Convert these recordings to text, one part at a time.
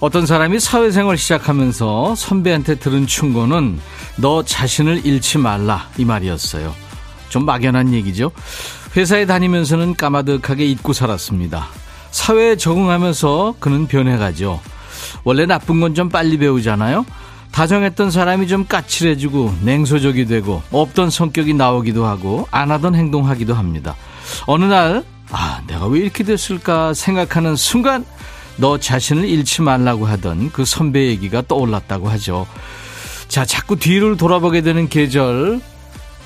어떤 사람이 사회생활 시작하면서 선배한테 들은 충고는 너 자신을 잃지 말라 이 말이었어요. 좀 막연한 얘기죠. 회사에 다니면서는 까마득하게 잊고 살았습니다. 사회에 적응하면서 그는 변해가죠. 원래 나쁜 건 좀 빨리 배우잖아요. 다정했던 사람이 좀 까칠해지고 냉소적이 되고 없던 성격이 나오기도 하고 안 하던 행동하기도 합니다. 어느 날, 아, 내가 왜 이렇게 됐을까 생각하는 순간 너 자신을 잃지 말라고 하던 그 선배 얘기가 떠올랐다고 하죠. 자, 자꾸 뒤를 돌아보게 되는 계절,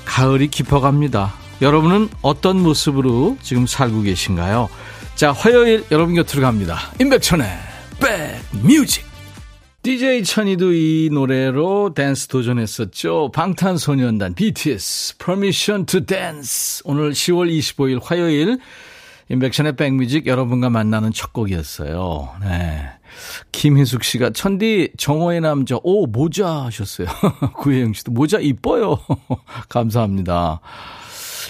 가을이 깊어갑니다. 여러분은 어떤 모습으로 지금 살고 계신가요? 자, 화요일 여러분 곁으로 갑니다. 임백천의 백뮤직. DJ 천이도 이 노래로 댄스 도전했었죠. 방탄소년단 BTS Permission to Dance. 오늘 10월 25일 화요일 임백천의 백뮤직 여러분과 만나는 첫 곡이었어요. 네. 김희숙 씨가 천디 정호의 남자 오 모자 하셨어요. 구혜영 씨도 모자 이뻐요. 감사합니다.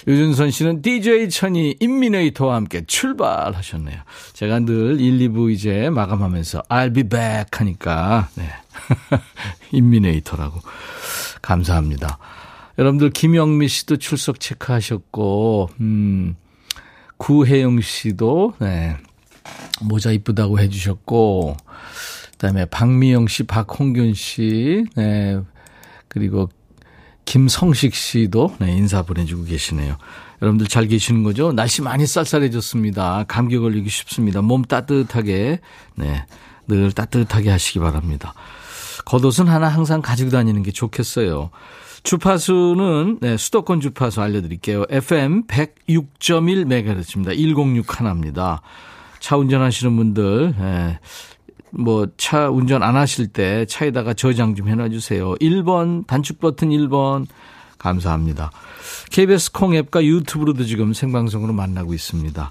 유준선 씨는 DJ 천이 임미네이터와 함께 출발하셨네요. 제가 늘 1, 2부 이제 마감하면서 I'll be back 하니까 네. 임미네이터라고 감사합니다. 여러분들 김영미 씨도 출석 체크하셨고 음 구혜영 씨도, 네. 모자 이쁘다고 해주셨고, 그 다음에 박미영 씨, 박홍균 씨, 네. 그리고 김성식 씨도, 네, 인사 보내주고 계시네요. 여러분들 잘 계시는 거죠? 날씨 많이 쌀쌀해졌습니다. 감기 걸리기 쉽습니다. 몸 따뜻하게, 네. 늘 따뜻하게 하시기 바랍니다. 겉옷은 하나 항상 가지고 다니는 게 좋겠어요. 주파수는 네, 수도권 주파수 알려드릴게요. FM 106.1MHz입니다. 106 하나입니다. 차 운전하시는 분들 네, 뭐차 운전 안 하실 때 차에다가 저장 좀 해놔주세요. 1번 단축 버튼 1번 감사합니다. KBS 콩 앱과 유튜브로도 지금 생방송으로 만나고 있습니다.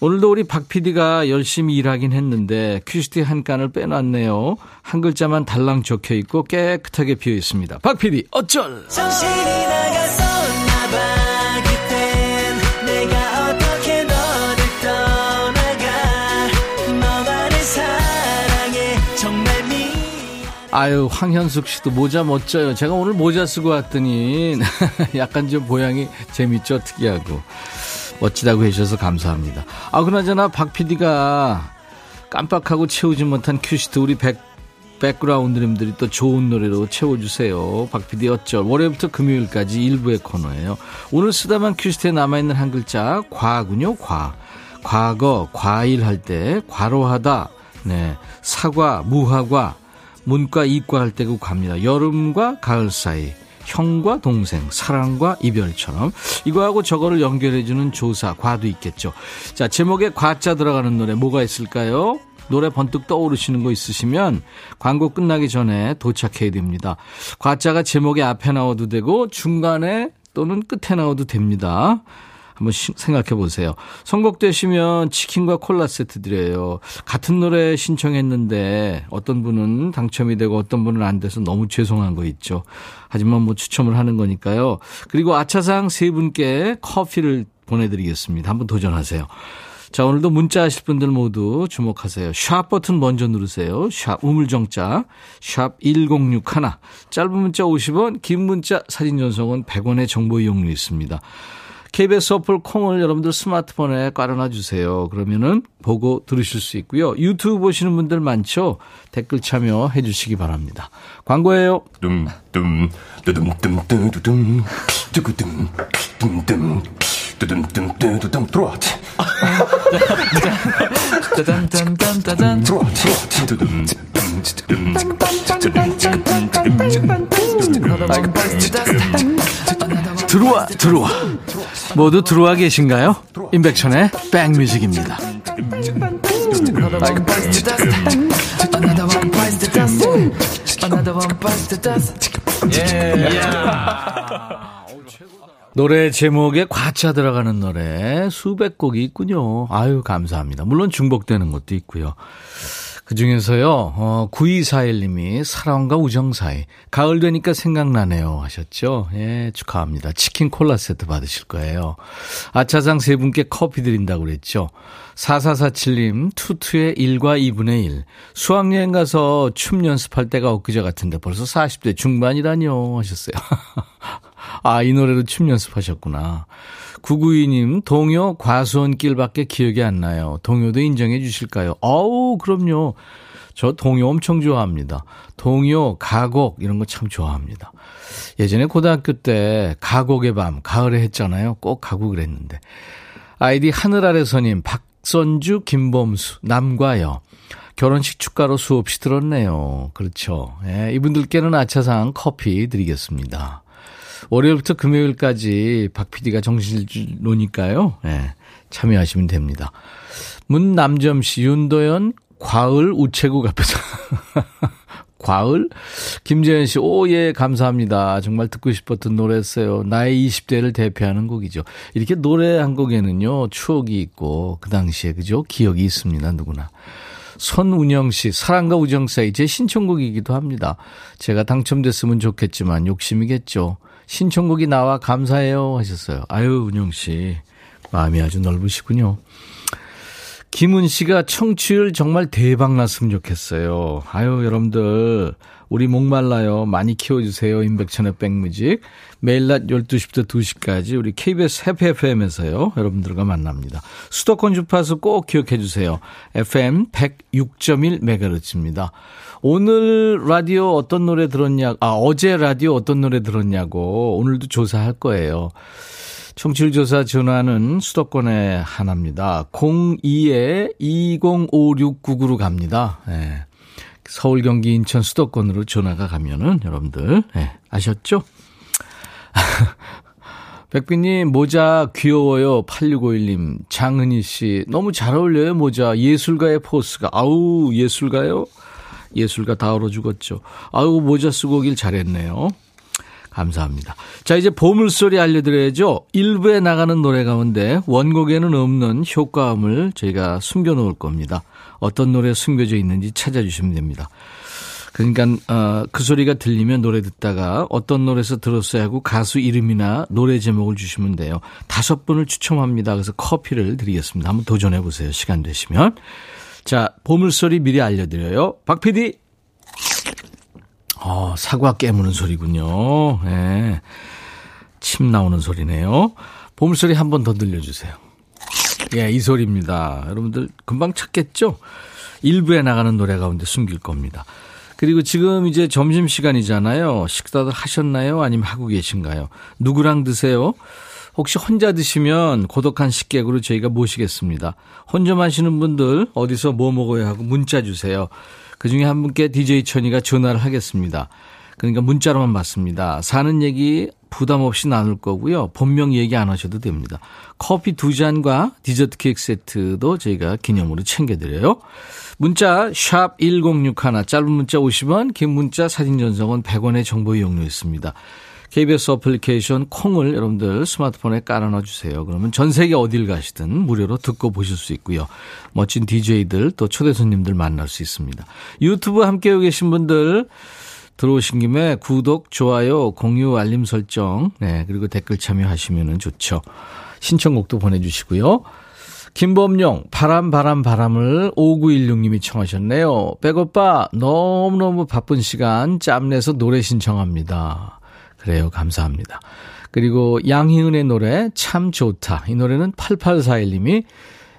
오늘도 우리 박 PD가 열심히 일하긴 했는데 큐시트 한 칸을 빼놨네요. 한 글자만 달랑 적혀 있고 깨끗하게 비어 있습니다. 박 PD 어쩔! 아유, 황현숙 씨도 모자 멋져요. 제가 오늘 모자 쓰고 왔더니 약간 좀 모양이 재밌죠? 특이하고. 멋지다고 해주셔서 감사합니다. 아, 그나저나 박 PD가 깜빡하고 채우지 못한 큐시트 우리 백, 백그라운드님들이 또 좋은 노래로 채워주세요. 박 PD 어쩔. 월요일부터 금요일까지 일부의 코너예요. 오늘 쓰다만 큐시트에 남아있는 한 글자, 과군요, 과. 과거, 과일 할 때, 과로하다, 네. 사과, 무화과, 문과, 이과 할 때고 갑니다. 여름과 가을 사이. 형과 동생, 사랑과 이별처럼 이거하고 저거를 연결해주는 조사, 과도 있겠죠. 자, 제목에 과자 들어가는 노래 뭐가 있을까요? 노래 번뜩 떠오르시는 거 있으시면 광고 끝나기 전에 도착해야 됩니다. 과자가 제목에 앞에 나와도 되고 중간에 또는 끝에 나와도 됩니다. 한번 생각해 보세요. 선곡되시면 치킨과 콜라 세트 드려요. 같은 노래 신청했는데 어떤 분은 당첨이 되고 어떤 분은 안 돼서 너무 죄송한 거 있죠. 하지만 뭐 추첨을 하는 거니까요. 그리고 아차상 세 분께 커피를 보내드리겠습니다. 한번 도전하세요. 자, 오늘도 문자 하실 분들 모두 주목하세요. 샵 버튼 먼저 누르세요. 샵 우물정자 샵 1061. 짧은 문자 50원, 긴 문자 사진 전송은 100원의 정보 이용료 있습니다. KBS 어플 콩을 여러분들 스마트폰에 깔아놔 주세요. 그러면은 보고 들으실 수 있고요. 유튜브 보시는 분들 많죠? 댓글 참여해 주시기 바랍니다. 광고예요. 둠둠 뚜둠뚜둠뚜둠 뚜구둠 둠둠 뚜둠뚜둠뚜둠 들어와. 짜잔짠짠짠짠 들어와. 뚜둠 들어와 들어와 모두 들어와 계신가요? 임백천의 백뮤직입니다 예. 노래 제목에 과자 들어가는 노래 수백 곡이 있군요. 아유, 감사합니다. 물론 중복되는 것도 있고요. 그 중에서요, 어, 9241님이 사랑과 우정 사이. 가을 되니까 생각나네요. 하셨죠? 예, 축하합니다. 치킨 콜라 세트 받으실 거예요. 아차상 세 분께 커피 드린다고 그랬죠? 4447님, 투투의 1과 2분의 1. 수학여행 가서 춤 연습할 때가 엊그제 같은데 벌써 40대 중반이라뇨. 하셨어요. 아, 이 노래로 춤 연습하셨구나. 992님, 동요 과수원길밖에 기억이 안 나요. 동요도 인정해 주실까요? 어우, 그럼요. 저 동요 엄청 좋아합니다. 동요, 가곡, 이런 거 참 좋아합니다. 예전에 고등학교 때 가곡의 밤, 가을에 했잖아요. 꼭 가고 그랬는데. 아이디 하늘 아래서님, 박선주, 김범수, 남과여. 결혼식 축가로 수없이 들었네요. 그렇죠. 예, 이분들께는 아차상 커피 드리겠습니다. 월요일부터 금요일까지 박 PD가 정신을 놓으니까요. 네, 참여하시면 됩니다. 문남점 씨, 윤도현, 과을 우체국 앞에서. 과을? 김재현 씨, 오, 예, 감사합니다. 정말 듣고 싶었던 노래였어요. 나의 20대를 대표하는 곡이죠. 이렇게 노래 한 곡에는요, 추억이 있고, 그 당시에, 그죠? 기억이 있습니다, 누구나. 손운영 씨, 사랑과 우정 사이 제 신청곡이기도 합니다. 제가 당첨됐으면 좋겠지만 욕심이겠죠. 신청곡이 나와 감사해요 하셨어요. 아유, 운영 씨. 마음이 아주 넓으시군요. 김은 씨가 청취율 정말 대박 났으면 좋겠어요. 아유, 여러분들. 우리 목말라요. 많이 키워주세요. 임백천의 백뮤직. 매일 낮 12시부터 2시까지 우리 KBS 해피 FM에서요. 여러분들과 만납니다. 수도권 주파수 꼭 기억해 주세요. FM 106.1MHz입니다. 오늘 라디오 어떤 노래 들었냐, 아, 어제 라디오 어떤 노래 들었냐고 오늘도 조사할 거예요. 청취율 조사 전화는 수도권에 하나입니다. 02에 205699로 갑니다. 네. 서울, 경기, 인천 수도권으로 전화가 가면은 여러분들 네, 아셨죠? 백빈님, 모자 귀여워요. 8651님. 장은희 씨. 너무 잘 어울려요, 모자. 예술가의 포스가. 아우, 예술가요? 예술가 다 얼어 죽었죠. 아우, 모자 쓰고 오길 잘했네요. 감사합니다. 자, 이제 보물소리 알려드려야죠. 일부에 나가는 노래 가운데 원곡에는 없는 효과음을 저희가 숨겨놓을 겁니다. 어떤 노래 숨겨져 있는지 찾아주시면 됩니다. 그러니까 어, 그 소리가 들리면 노래 듣다가 어떤 노래에서 들었어야 하고 가수 이름이나 노래 제목을 주시면 돼요. 다섯 분을 추첨합니다. 그래서 커피를 드리겠습니다. 한번 도전해 보세요. 시간 되시면. 자, 보물소리 미리 알려드려요. 박 PD. 어, 사과 깨무는 소리군요. 예. 네. 침 나오는 소리네요. 보물소리 한 번 더 들려주세요. 예, 이 소리입니다. 여러분들 금방 찾겠죠? 일부에 나가는 노래 가운데 숨길 겁니다. 그리고 지금 이제 점심시간이잖아요. 식사들 하셨나요? 아니면 하고 계신가요? 누구랑 드세요? 혹시 혼자 드시면 고독한 식객으로 저희가 모시겠습니다. 혼자 마시는 분들 어디서 뭐 먹어야 하고 문자 주세요. 그 중에 한 분께 DJ 천이가 전화를 하겠습니다. 그러니까 문자로만 받습니다. 사는 얘기 부담 없이 나눌 거고요. 본명 얘기 안 하셔도 됩니다. 커피 두 잔과 디저트 케이크 세트도 저희가 기념으로 챙겨드려요. 문자 1061, 짧은 문자 50원, 긴 문자 사진 전송은 100원의 정보 이용료 있습니다. KBS 어플리케이션 콩을 여러분들 스마트폰에 깔아놔 주세요. 그러면 전 세계 어딜 가시든 무료로 듣고 보실 수 있고요. 멋진 DJ들 또 초대 손님들 만날 수 있습니다. 유튜브 함께하고 계신 분들 들어오신 김에 구독, 좋아요, 공유, 알림 설정, 네, 그리고 댓글 참여하시면 좋죠. 신청곡도 보내주시고요. 김범용, 바람, 바람, 바람을 5916님이 청하셨네요. 백오빠, 너무너무 바쁜 시간 짬내서 노래 신청합니다. 그래요. 감사합니다. 그리고 양희은의 노래 참 좋다. 이 노래는 8841님이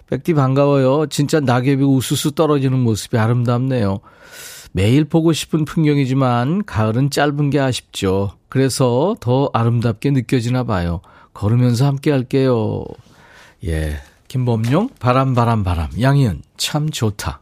백디 반가워요. 진짜 낙엽이 우수수 떨어지는 모습이 아름답네요. 매일 보고 싶은 풍경이지만 가을은 짧은 게 아쉽죠. 그래서 더 아름답게 느껴지나 봐요. 걸으면서 함께 할게요. 예. 김범용, 바람, 바람, 바람. 양희은, 참 좋다.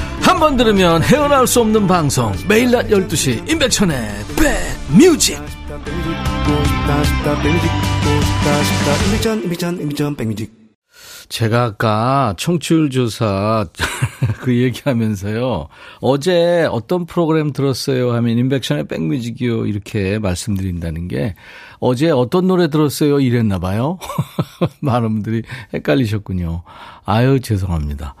한 번 들으면 헤어나올 수 없는 방송 매일 낮 12시 임백천의 백뮤직 제가 아까 청취율 조사 그 얘기하면서요. 어제 어떤 프로그램 들었어요 하면 인백션의 백뮤직이요 이렇게 말씀드린다는 게 어제 어떤 노래 들었어요 이랬나 봐요. 많은 분들이 헷갈리셨군요. 아유 죄송합니다.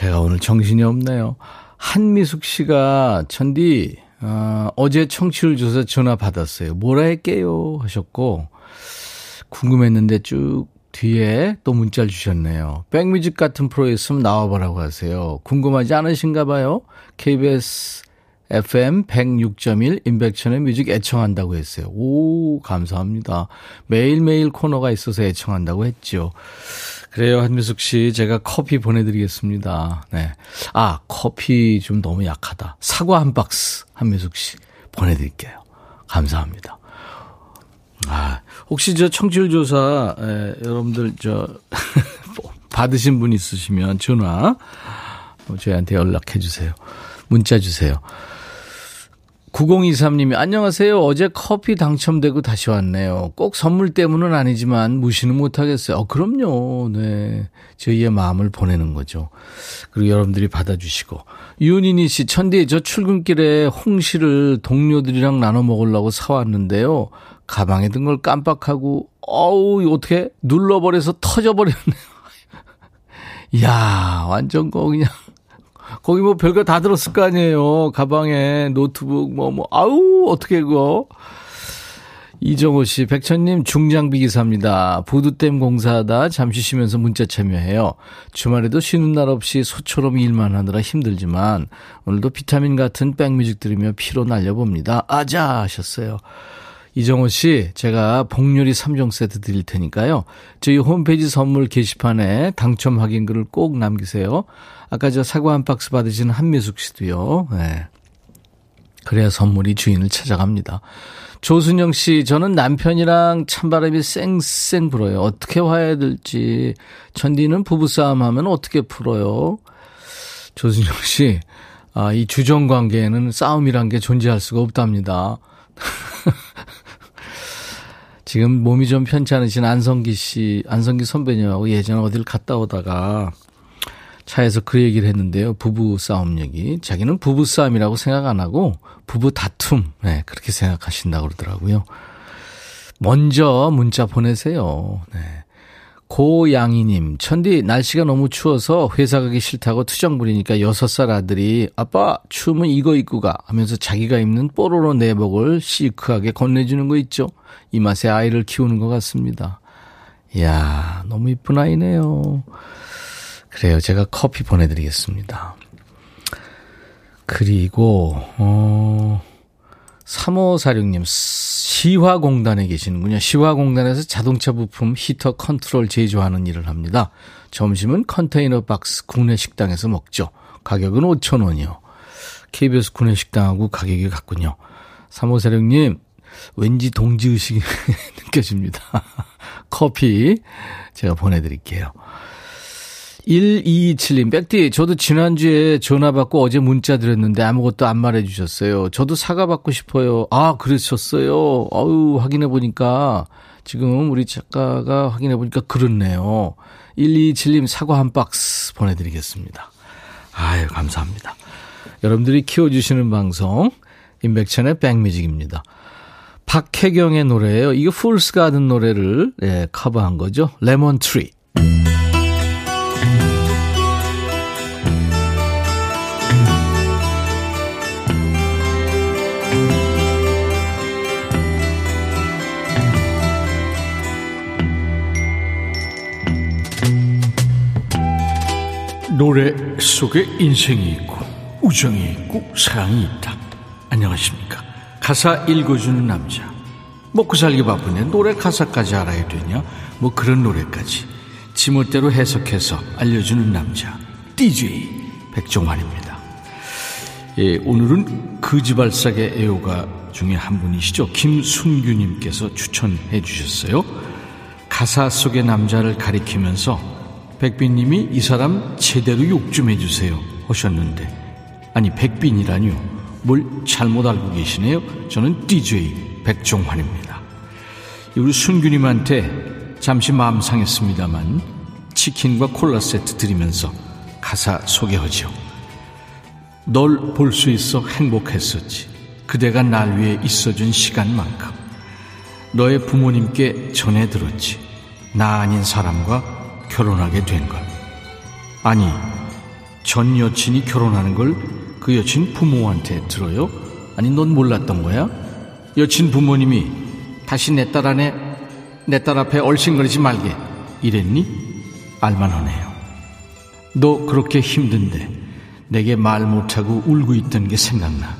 제가 오늘 정신이 없네요. 한미숙 씨가 천디 어, 어제 청취율 조사 전화 받았어요. 뭐라 할게요 하셨고 궁금했는데 쭉 뒤에 또 문자를 주셨네요. 백뮤직 같은 프로 있으면 나와보라고 하세요. 궁금하지 않으신가 봐요. KBS FM 106.1 인백천의 뮤직 애청한다고 했어요. 오, 감사합니다. 매일매일 코너가 있어서 애청한다고 했죠. 그래요, 한미숙 씨. 제가 커피 보내드리겠습니다. 네. 아, 커피 좀 너무 약하다. 사과 한 박스, 한미숙 씨. 보내드릴게요. 감사합니다. 아, 혹시 저 청취율 조사, 에, 여러분들 저, 받으신 분 있으시면 전화, 어, 저희한테 연락해 주세요. 문자 주세요. 9023님이 안녕하세요. 어제 커피 당첨되고 다시 왔네요. 꼭 선물 때문은 아니지만 무시는 못하겠어요. 어, 그럼요. 네. 저희의 마음을 보내는 거죠. 그리고 여러분들이 받아주시고. 윤인희 씨, 천디, 저 출근길에 홍시를 동료들이랑 나눠 먹으려고 사왔는데요. 가방에 든 걸 깜빡하고, 어우, 어떻게 눌러버려서 터져버렸네요. 이야, 완전 거 그냥. 거기 뭐 별거 다 들었을 거 아니에요. 가방에 노트북 뭐, 뭐, 아우, 어떻게 그거. 이정호 씨, 백천님 중장비 기사입니다. 부두댐 공사하다 잠시 쉬면서 문자 참여해요. 주말에도 쉬는 날 없이 소처럼 일만 하느라 힘들지만 오늘도 비타민 같은 백뮤직 들으며 피로 날려봅니다. 아자 하셨어요. 이정호 씨, 제가 복요리 3종 세트 드릴 테니까요. 저희 홈페이지 선물 게시판에 당첨 확인글을 꼭 남기세요. 아까 저 사과 한 박스 받으신 한미숙 씨도요. 네. 그래야 선물이 주인을 찾아갑니다. 조순영 씨, 저는 남편이랑 찬바람이 쌩쌩 불어요. 어떻게 화해야 될지. 천디는 부부싸움 하면 어떻게 풀어요? 조순영 씨, 아, 이 주정 관계에는 싸움이란 게 존재할 수가 없답니다. 지금 몸이 좀 편치 않으신 안성기 씨, 안성기 선배님하고 예전에 어딜 갔다 오다가 차에서 그 얘기를 했는데요. 부부 싸움 얘기. 자기는 부부 싸움이라고 생각 안 하고 부부 다툼. 네, 그렇게 생각하신다고 그러더라고요. 먼저 문자 보내세요. 네. 고양이님, 천디, 날씨가 너무 추워서 회사 가기 싫다고 투정 부리니까 6살 아들이, 아빠, 추우면 이거 입고 가 하면서 자기가 입는 뽀로로 내복을 시크하게 건네주는 거 있죠? 이 맛에 아이를 키우는 것 같습니다. 이야, 너무 이쁜 아이네요. 그래요. 제가 커피 보내드리겠습니다. 그리고, 어, 3546님, 시화공단에 계시는군요. 시화공단에서 자동차 부품 히터 컨트롤 제조하는 일을 합니다. 점심은 컨테이너 박스 구내 식당에서 먹죠. 가격은 5,000원이요. KBS 구내 식당하고 가격이 같군요. 3546님, 왠지 동지의식이 느껴집니다. 커피 제가 보내드릴게요. 1227님, 백디, 저도 지난주에 전화 받고 어제 문자 드렸는데 아무것도 안 말해 주셨어요. 저도 사과 받고 싶어요. 아, 그러셨어요. 아유, 확인해 보니까, 지금 우리 작가가 확인해 보니까 그렇네요. 1227님 사과 한 박스 보내드리겠습니다. 아유, 감사합니다. 여러분들이 키워주시는 방송, 임백천의 백뮤직입니다. 박혜경의 노래예요. 이거 Fool's Garden 노래를 예, 커버한 거죠. Lemon Tree. 노래 속에 인생이 있고 우정이 있고 사랑이 있다. 안녕하십니까. 가사 읽어주는 남자. 먹고 살기 바쁜데 노래 가사까지 알아야 되냐? 뭐 그런 노래까지. 지멋대로 해석해서 알려주는 남자. DJ 백종환입니다. 예, 오늘은 그지발사계 애호가 중에 한 분이시죠. 김순규님께서 추천해 주셨어요. 가사 속의 남자를 가리키면서 백빈님이 이 사람 제대로 욕 좀 해주세요 하셨는데 아니 백빈이라니요. 뭘 잘못 알고 계시네요. 저는 DJ 백종환입니다. 우리 순규님한테 잠시 마음 상했습니다만 치킨과 콜라 세트 드리면서 가사 소개하죠. 널 볼 수 있어 행복했었지. 그대가 날 위해 있어준 시간만큼. 너의 부모님께 전해 들었지. 나 아닌 사람과 결혼하게 된 걸. 아니, 전 여친이 결혼하는 걸 그 여친 부모한테 들어요? 아니, 넌 몰랐던 거야? 여친 부모님이 다시 내 딸 안에, 내 딸 앞에 얼씬거리지 말게. 이랬니? 알만하네요. 너 그렇게 힘든데 내게 말 못하고 울고 있던 게 생각나.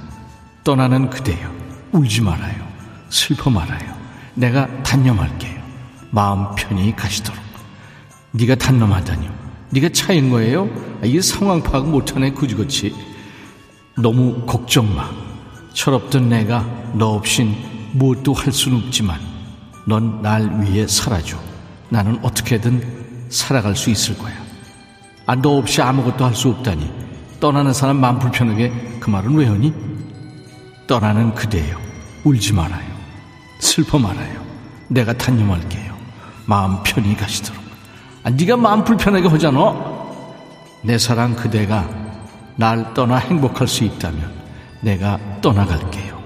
떠나는 그대여. 울지 말아요. 슬퍼 말아요. 내가 단념할게요. 마음 편히 가시도록. 네가 단념하다니요. 네가 차인 거예요? 아, 이게 상황 파악 못하네 그지그치. 너무 걱정 마. 철없던 내가 너 없인 무엇도 할 수는 없지만 넌 날 위해 살아줘. 나는 어떻게든 살아갈 수 있을 거야. 아, 너 없이 아무것도 할 수 없다니. 떠나는 사람 마음 불편하게 그 말은 왜 하니? 떠나는 그대요. 울지 말아요. 슬퍼 말아요. 내가 단념할게요. 마음 편히 가시도록. 아, 네가 마음 불편하게 하잖아. 내 사랑 그대가 날 떠나 행복할 수 있다면 내가 떠나갈게요.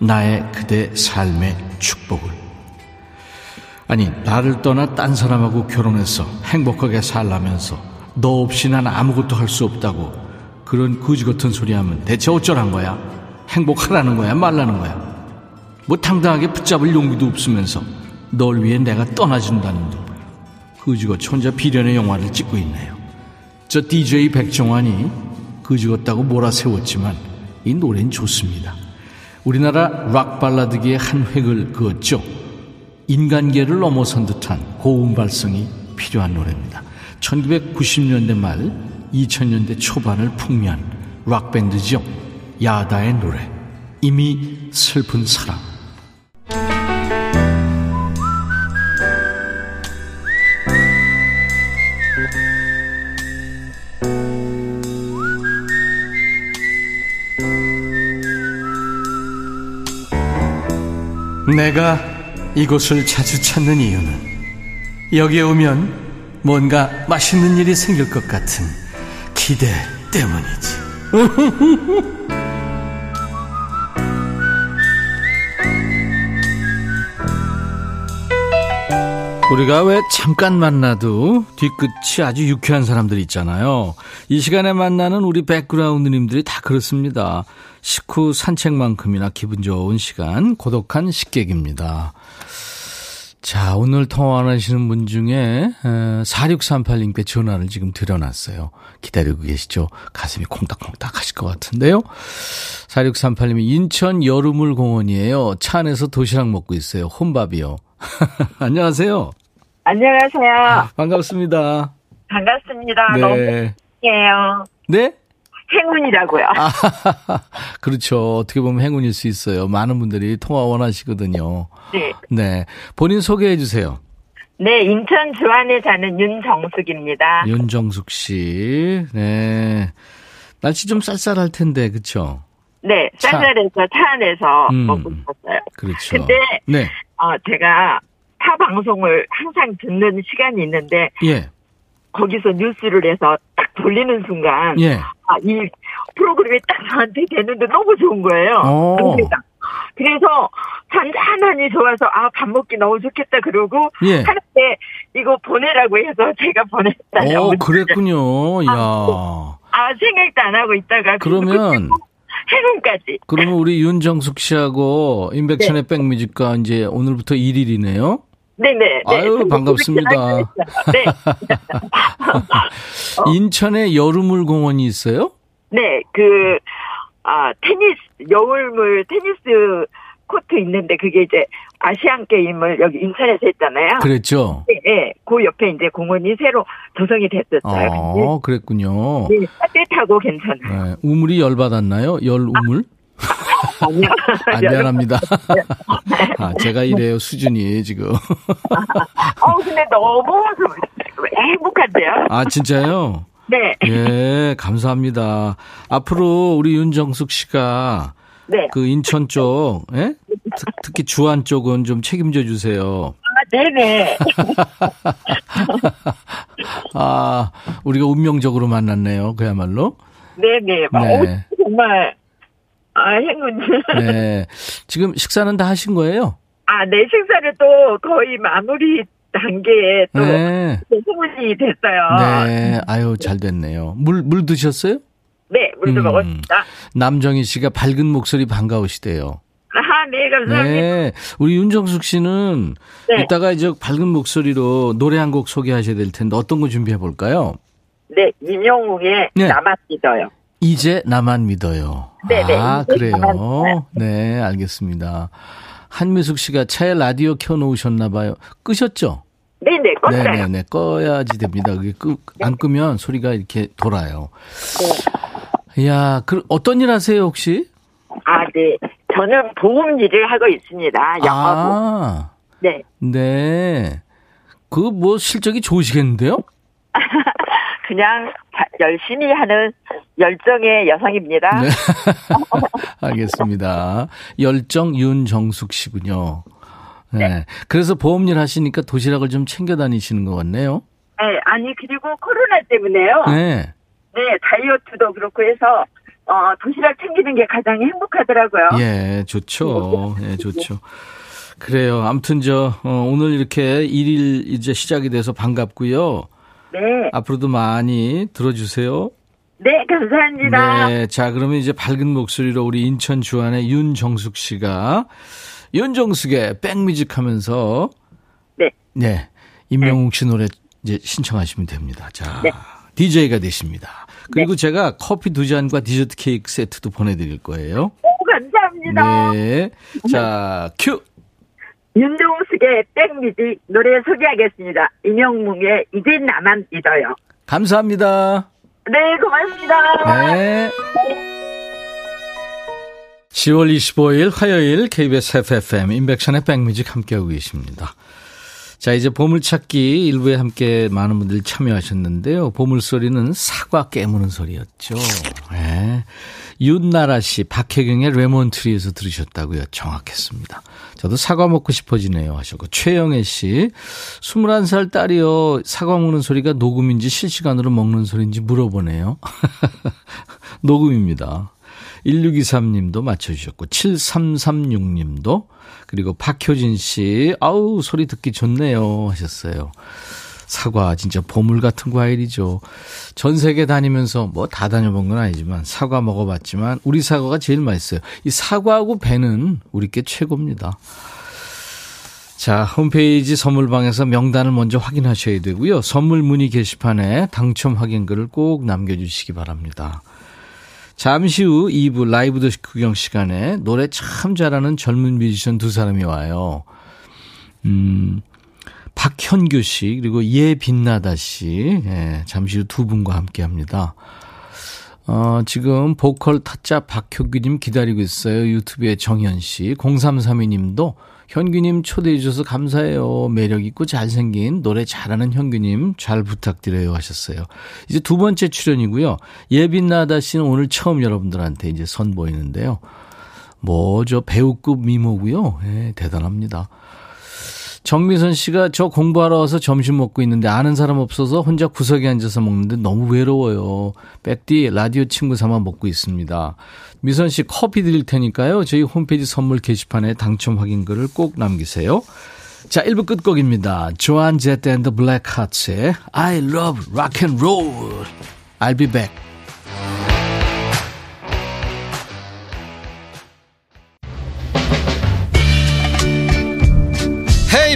나의 그대 삶의 축복을. 아니, 나를 떠나 딴 사람하고 결혼해서 행복하게 살라면서 너 없이 난 아무것도 할 수 없다고 그런 거지 같은 소리 하면 대체 어쩌란 거야? 행복하라는 거야? 말라는 거야? 뭐 당당하게 붙잡을 용기도 없으면서 널 위해 내가 떠나준다는데 거지같이 혼자 비련의 영화를 찍고 있네요. 저 DJ 백종환이 거지같다고 몰아세웠지만 이 노래는 좋습니다. 우리나라 락 발라드계의 한 획을 그었죠. 인간계를 넘어선 듯한 고음 발성이 필요한 노래입니다. 1990년대 말 2000년대 초반을 풍미한 락밴드죠. 야다의 노래. 이미 슬픈 사랑. 내가 이곳을 자주 찾는 이유는 여기에 오면 뭔가 맛있는 일이 생길 것 같은 기대 때문이지. 우리가 왜 잠깐 만나도 뒤끝이 아주 유쾌한 사람들 있잖아요. 이 시간에 만나는 우리 백그라운드님들이 다 그렇습니다. 식후 산책만큼이나 기분 좋은 시간, 고독한 식객입니다. 자, 오늘 통화하시는 분 중에 4638님께 전화를 지금 드려놨어요. 기다리고 계시죠? 가슴이 콩닥콩닥 하실 것 같은데요. 4638님이 인천 여름물 공원이에요. 차 안에서 도시락 먹고 있어요. 혼밥이요. 안녕하세요. 안녕하세요. 아, 반갑습니다. 반갑습니다. 네. 너무 행운이에요. 네? 행운이라고요. 아, 그렇죠. 어떻게 보면 행운일 수 있어요. 많은 분들이 통화 원하시거든요. 네. 네. 본인 소개해 주세요. 네, 인천 주안에 사는 윤정숙입니다. 윤정숙 씨. 네. 날씨 좀 쌀쌀할 텐데, 그렇죠? 네, 쌀쌀해서 차, 차 안에서 음, 먹고 있었어요. 그렇죠. 근데 네. 어, 제가 타 방송을 항상 듣는 시간이 있는데 예. 거기서 뉴스를 해서 딱 돌리는 순간 예. 아, 이 프로그램이 딱 저한테 되는데 너무 좋은 거예요. 오. 그래서 잔잔하니 좋아서 아 밥 먹기 너무 좋겠다 그러고 예. 하는데 이거 보내라고 해서 제가 보냈어요. 오 그랬군요. 야. 아, 아 생각도 안 하고 있다가 그러면 해군까지. 그러면 우리 윤정숙 씨하고 임백천의 네. 백뮤직과 이제 오늘부터 1일이네요. 네네. 네. 아유, 반갑습니다. 네. 인천에 여름물 공원이 있어요? 네, 그, 아, 테니스, 여울물 테니스 코트 있는데 그게 이제 아시안 게임을 여기 인천에서 했잖아요. 그랬죠? 네, 네. 그 옆에 이제 공원이 새로 조성이 됐었어요. 어, 그랬군요. 네, 따뜻하고 괜찮아요. 네, 우물이 열받았나요? 열 우물? 아, 미안합니다. 아, 제가 이래요, 수준이 지금. 어, 근데 너무 행복한데요? 아, 진짜요? 네. 예, 감사합니다. 앞으로 우리 윤정숙 씨가 네. 그 인천 쪽, 예? 특, 특히 주안 쪽은 좀 책임져 주세요. 아, 네네. 아, 우리가 운명적으로 만났네요. 그야말로. 네네. 막, 네. 어, 정말, 아, 행운. 네. 지금 식사는 다 하신 거예요? 아, 내 식사를 또 거의 마무리 단계에 또 네. 소문이 됐어요. 네. 아유, 잘 됐네요. 물, 물 드셨어요? 네, 물도 음. 먹었습니다. 남정희 씨가 밝은 목소리 반가우시대요. 아, 네, 감사합니다. 네. 우리 윤정숙 씨는 네. 이따가 이제 밝은 목소리로 노래 한 곡 소개하셔야 될 텐데 어떤 거 준비해 볼까요? 네, 임영웅의 네. 나만 믿어요. 이제 나만 믿어요. 네네, 아, 이제 나만 그래요? 네, 알겠습니다. 한미숙 씨가 차에 라디오 켜놓으셨나 봐요. 끄셨죠? 네네, 껐어요. 네네네. 꺼야지 됩니다. 그게 끄, 안 끄면 소리가 이렇게 돌아요. 이야, 그, 어떤 일 하세요, 혹시? 아, 네. 저는 보험 일을 하고 있습니다. 영어보. 아, 네. 네. 그 뭐 실적이 좋으시겠는데요? 그냥 자- 열심히 하는 열정의 여성입니다. 네. 알겠습니다. 열정 윤정숙 씨군요. 네. 그래서 보험일 하시니까 도시락을 좀 챙겨 다니시는 것 같네요. 네, 아니, 그리고 코로나 때문에요. 네. 네, 다이어트도 그렇고 해서, 어, 도시락 챙기는 게 가장 행복하더라고요. 예, 좋죠. 예, 좋죠. 그래요. 아무튼 저 어, 오늘 이렇게 일일 이제 시작이 돼서 반갑고요. 네. 앞으로도 많이 들어주세요. 네, 감사합니다. 네, 자 그러면 이제 밝은 목소리로 우리 인천 주안의 윤정숙 씨가 윤정숙의 백뮤직 하면서 네. 네 임영웅 씨 노래 이제 신청하시면 됩니다. 자 네. DJ가 되십니다. 그리고 제가 커피 두 잔과 디저트 케이크 세트도 보내드릴 거예요. 오, 감사합니다. 네, 자 큐. 윤종숙의 백뮤직 노래 소개하겠습니다. 임영웅의 이제 나만 믿어요. 감사합니다. 네, 고맙습니다. 네. 10월 25일 화요일 KBS FFM 인백션의 백뮤직 함께하고 계십니다. 자, 이제 보물찾기 일부에 함께 많은 분들이 참여하셨는데요. 보물소리는 사과 깨무는 소리였죠. 네. 윤나라 씨, 박혜경의 레몬트리에서 들으셨다고요. 정확했습니다. 저도 사과 먹고 싶어지네요. 하셨고, 최영애 씨, 21살 딸이요. 사과 먹는 소리가 녹음인지 실시간으로 먹는 소리인지 물어보네요. 녹음입니다. 1623님도 맞춰주셨고, 7336님도, 그리고 박효진 씨, 아우, 소리 듣기 좋네요. 하셨어요. 사과, 진짜 보물 같은 과일이죠. 전 세계 다니면서 뭐 다 다녀본 건 아니지만, 사과 먹어봤지만, 우리 사과가 제일 맛있어요. 이 사과하고 배는 우리께 최고입니다. 자, 홈페이지 선물방에서 명단을 먼저 확인하셔야 되고요. 선물 문의 게시판에 당첨 확인글을 꼭 남겨주시기 바랍니다. 잠시 후 2부 라이브 더 구경 시간에 노래 참 잘하는 젊은 뮤지션 두 사람이 와요. 음, 박현규 씨, 그리고 예빛나다 씨, 예, 잠시 후 두 분과 함께 합니다. 어, 지금 보컬 타짜 박효규님 기다리고 있어요. 유튜브에 정현 씨. 0332님도 현규님 초대해 주셔서 감사해요. 매력 있고 잘생긴 노래 잘하는 현규님 잘 부탁드려요 하셨어요. 이제 두 번째 출연이고요. 예빛나다 씨는 오늘 처음 여러분들한테 이제 선보이는데요. 뭐, 저 배우급 미모고요. 예, 대단합니다. 정미선 씨가 저 공부하러 와서 점심 먹고 있는데 아는 사람 없어서 혼자 구석에 앉아서 먹는데 너무 외로워요. 백디 라디오 친구 삼아 먹고 있습니다. 미선 씨 커피 드릴 테니까요. 저희 홈페이지 선물 게시판에 당첨 확인글을 꼭 남기세요. 자, 1부 끝곡입니다. Joan Jett and Blackhearts의 I love rock and roll. I'll be back.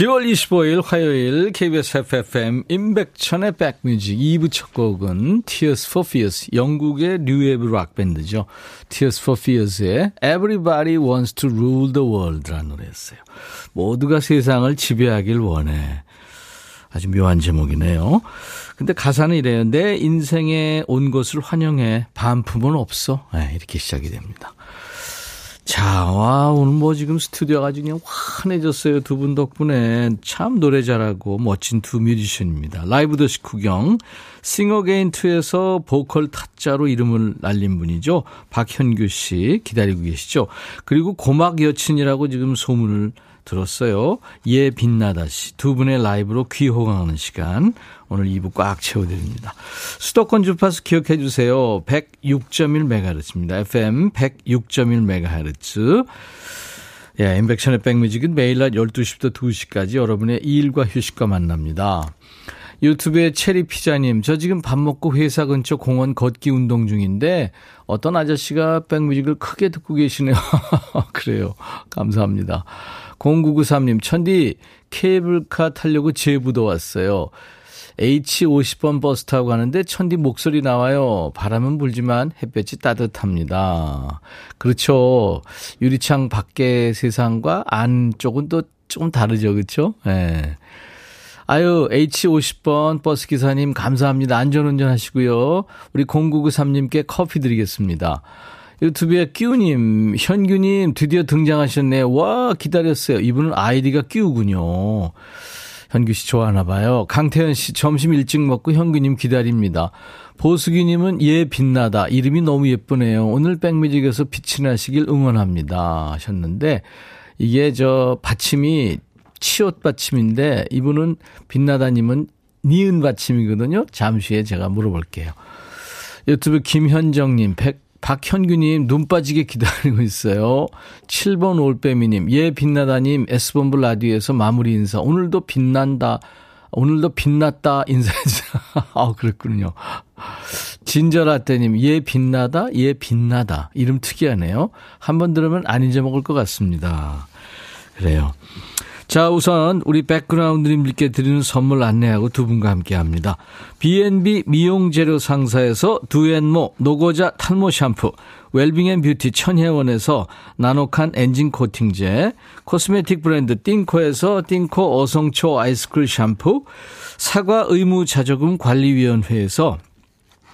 10월 25일 화요일 KBS FFM 임백천의 백뮤직 2부 첫 곡은 Tears for Fears 영국의 뉴웨브 락밴드죠. Tears for Fears의 Everybody Wants to Rule the World라는 노래였어요. 모두가 세상을 지배하길 원해. 아주 묘한 제목이네요. 근데 가사는 이래요. 내 인생에 온 것을 환영해. 반품은 없어. 네, 이렇게 시작이 됩니다. 자, 와, 오늘 뭐 지금 스튜디오가 아주 그냥 환해졌어요. 두 분 덕분에 참 노래 잘하고 멋진 두 뮤지션입니다. 라이브 더시 구경, 싱어게인2에서 보컬 타짜로 이름을 날린 분이죠. 박현규 씨 기다리고 계시죠. 그리고 고막 여친이라고 지금 소문을 들었어요. 예 빛나다 씨. 두 분의 라이브로 귀호강하는 시간. 오늘 2부 꽉 채워드립니다. 수도권 주파수 기억해 주세요. 106.1MHz입니다. FM 106.1MHz. 예, 인백션의 백뮤직은 매일 낮 12시부터 2시까지 여러분의 일과 휴식과 만납니다. 유튜브에 체리 피자님, 저 지금 밥 먹고 회사 근처 공원 걷기 운동 중인데 어떤 아저씨가 백뮤직을 크게 듣고 계시네요. 그래요. 감사합니다. 0993님, 천디 케이블카 타려고 제부도 왔어요. H50번 버스 타고 가는데 천디 목소리 나와요. 바람은 불지만 햇볕이 따뜻합니다. 그렇죠. 유리창 밖의 세상과 안쪽은 또 조금 다르죠. 그렇죠? 예. 네. 아유, H50번 버스 기사님 감사합니다. 안전운전 하시고요. 우리 0993님께 커피 드리겠습니다. 유튜브에 끼우님, 현규님 드디어 등장하셨네요. 와, 기다렸어요. 이분은 아이디가 끼우군요. 현규 씨 좋아하나 봐요. 강태현 씨 점심 일찍 먹고 현규님 기다립니다. 보수기님은 예 빛나다. 이름이 너무 예쁘네요. 오늘 백뮤직에서 빛이 나시길 응원합니다. 하셨는데 이게 저 받침이 치옷 받침인데 이분은 빛나다님은 니은 받침이거든요. 잠시 후에 제가 물어볼게요. 유튜브 김현정님, 백, 박현규님 눈 빠지게 기다리고 있어요. 7번 올빼미님, 예 빛나다님 S본부 라디오에서 마무리 인사. 오늘도 빛난다. 오늘도 빛났다 인사해주세요. 아, 그랬군요. 진저라떼님, 예 빛나다, 예 빛나다. 이름 특이하네요. 한 번 들으면 안 잊어먹을 것 같습니다. 그래요. 자, 우선 우리 백그라운드님들께 드리는 선물 안내하고 두 분과 함께 합니다. B&B 미용재료 상사에서 두앤모 노고자 탈모 샴푸, 웰빙앤뷰티 천혜원에서 나노칸 엔진 코팅제, 코스메틱 브랜드 띵코에서 띵코 어성초 아이스크림 샴푸, 사과 의무자조금 관리위원회에서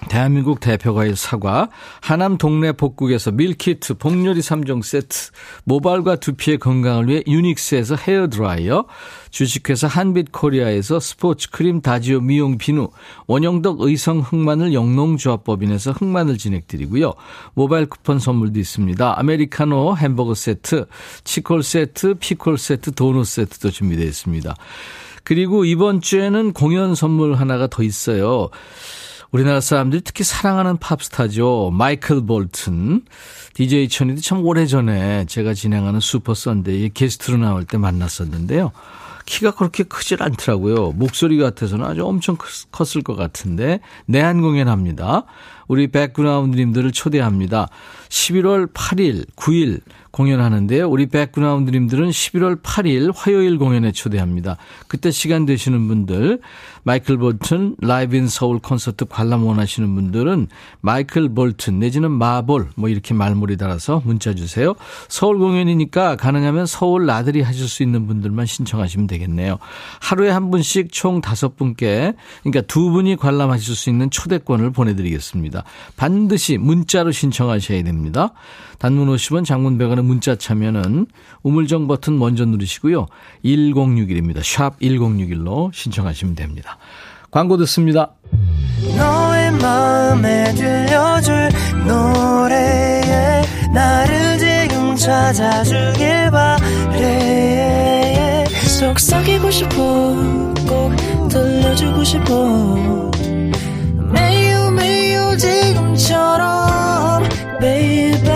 대한민국 대표과일 사과, 하남 동네 복국에서 밀키트, 복요리 3종 세트, 모발과 두피의 건강을 위해 유닉스에서 헤어드라이어, 주식회사 한빛코리아에서 스포츠 크림 다지오 미용 비누, 원형덕 의성 흑마늘 영농조합법인에서 흑마늘 진액 드리고요. 모바일 쿠폰 선물도 있습니다. 아메리카노 햄버거 세트, 치콜 세트, 피콜 세트, 도넛 세트도 준비되어 있습니다. 그리고 이번 주에는 공연 선물 하나가 더 있어요. 우리나라 사람들이 특히 사랑하는 팝스타죠. 마이클 볼튼. DJ 천이도 참 오래전에 제가 진행하는 슈퍼 선데이 게스트로 나올 때 만났었는데요. 키가 그렇게 크질 않더라고요. 목소리 같아서는 아주 엄청 컸을 것 같은데 내한 공연합니다. 우리 백그라운드님들을 초대합니다. 11월 8일, 9일 공연하는데요. 우리 백그라운드님들은 11월 8일 화요일 공연에 초대합니다. 그때 시간 되시는 분들, 마이클 볼튼 Live in 서울 콘서트 관람 원하시는 분들은 마이클 볼튼 내지는 마볼 뭐 이렇게 말머리 달아서 문자 주세요. 서울 공연이니까 가능하면 서울 나들이 하실 수 있는 분들만 신청하시면 되겠네요. 하루에 한 분씩 총 다섯 분께 그러니까 두 분이 관람하실 수 있는 초대권을 보내드리겠습니다. 반드시 문자로 신청하셔야 됩니다. 단문 50원 장문 100원의 문자 참여는 우물정 버튼 먼저 누르시고요. 1061입니다. 샵 1061로 신청하시면 됩니다. 광고 듣습니다. 너의 마음에 들려줄 노래에 나를 지금 찾아주길 바래 속삭이고 싶어 꼭 들려주고 싶어 매우 매우 지금처럼 baby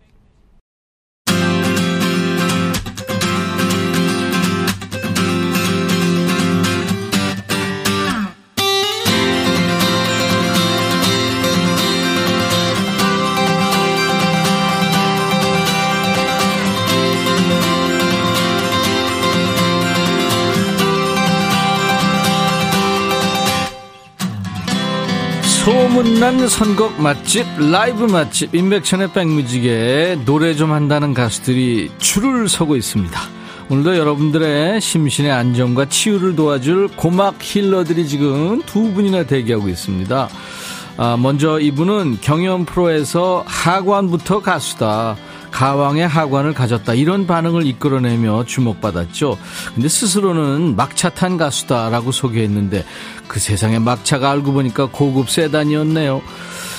소문난 선곡 맛집 라이브 맛집 인백천의 백뮤직에 노래 좀 한다는 가수들이 줄을 서고 있습니다. 오늘도 여러분들의 심신의 안정과 치유를 도와줄 고막 힐러들이 지금 두 분이나 대기하고 있습니다. 아, 먼저 이분은 경연 프로에서 하관부터 가수다 가왕의 하관을 가졌다 이런 반응을 이끌어내며 주목받았죠. 근데 스스로는 막차 탄 가수다라고 소개했는데 그 세상에 막차가 알고 보니까 고급 세단이었네요.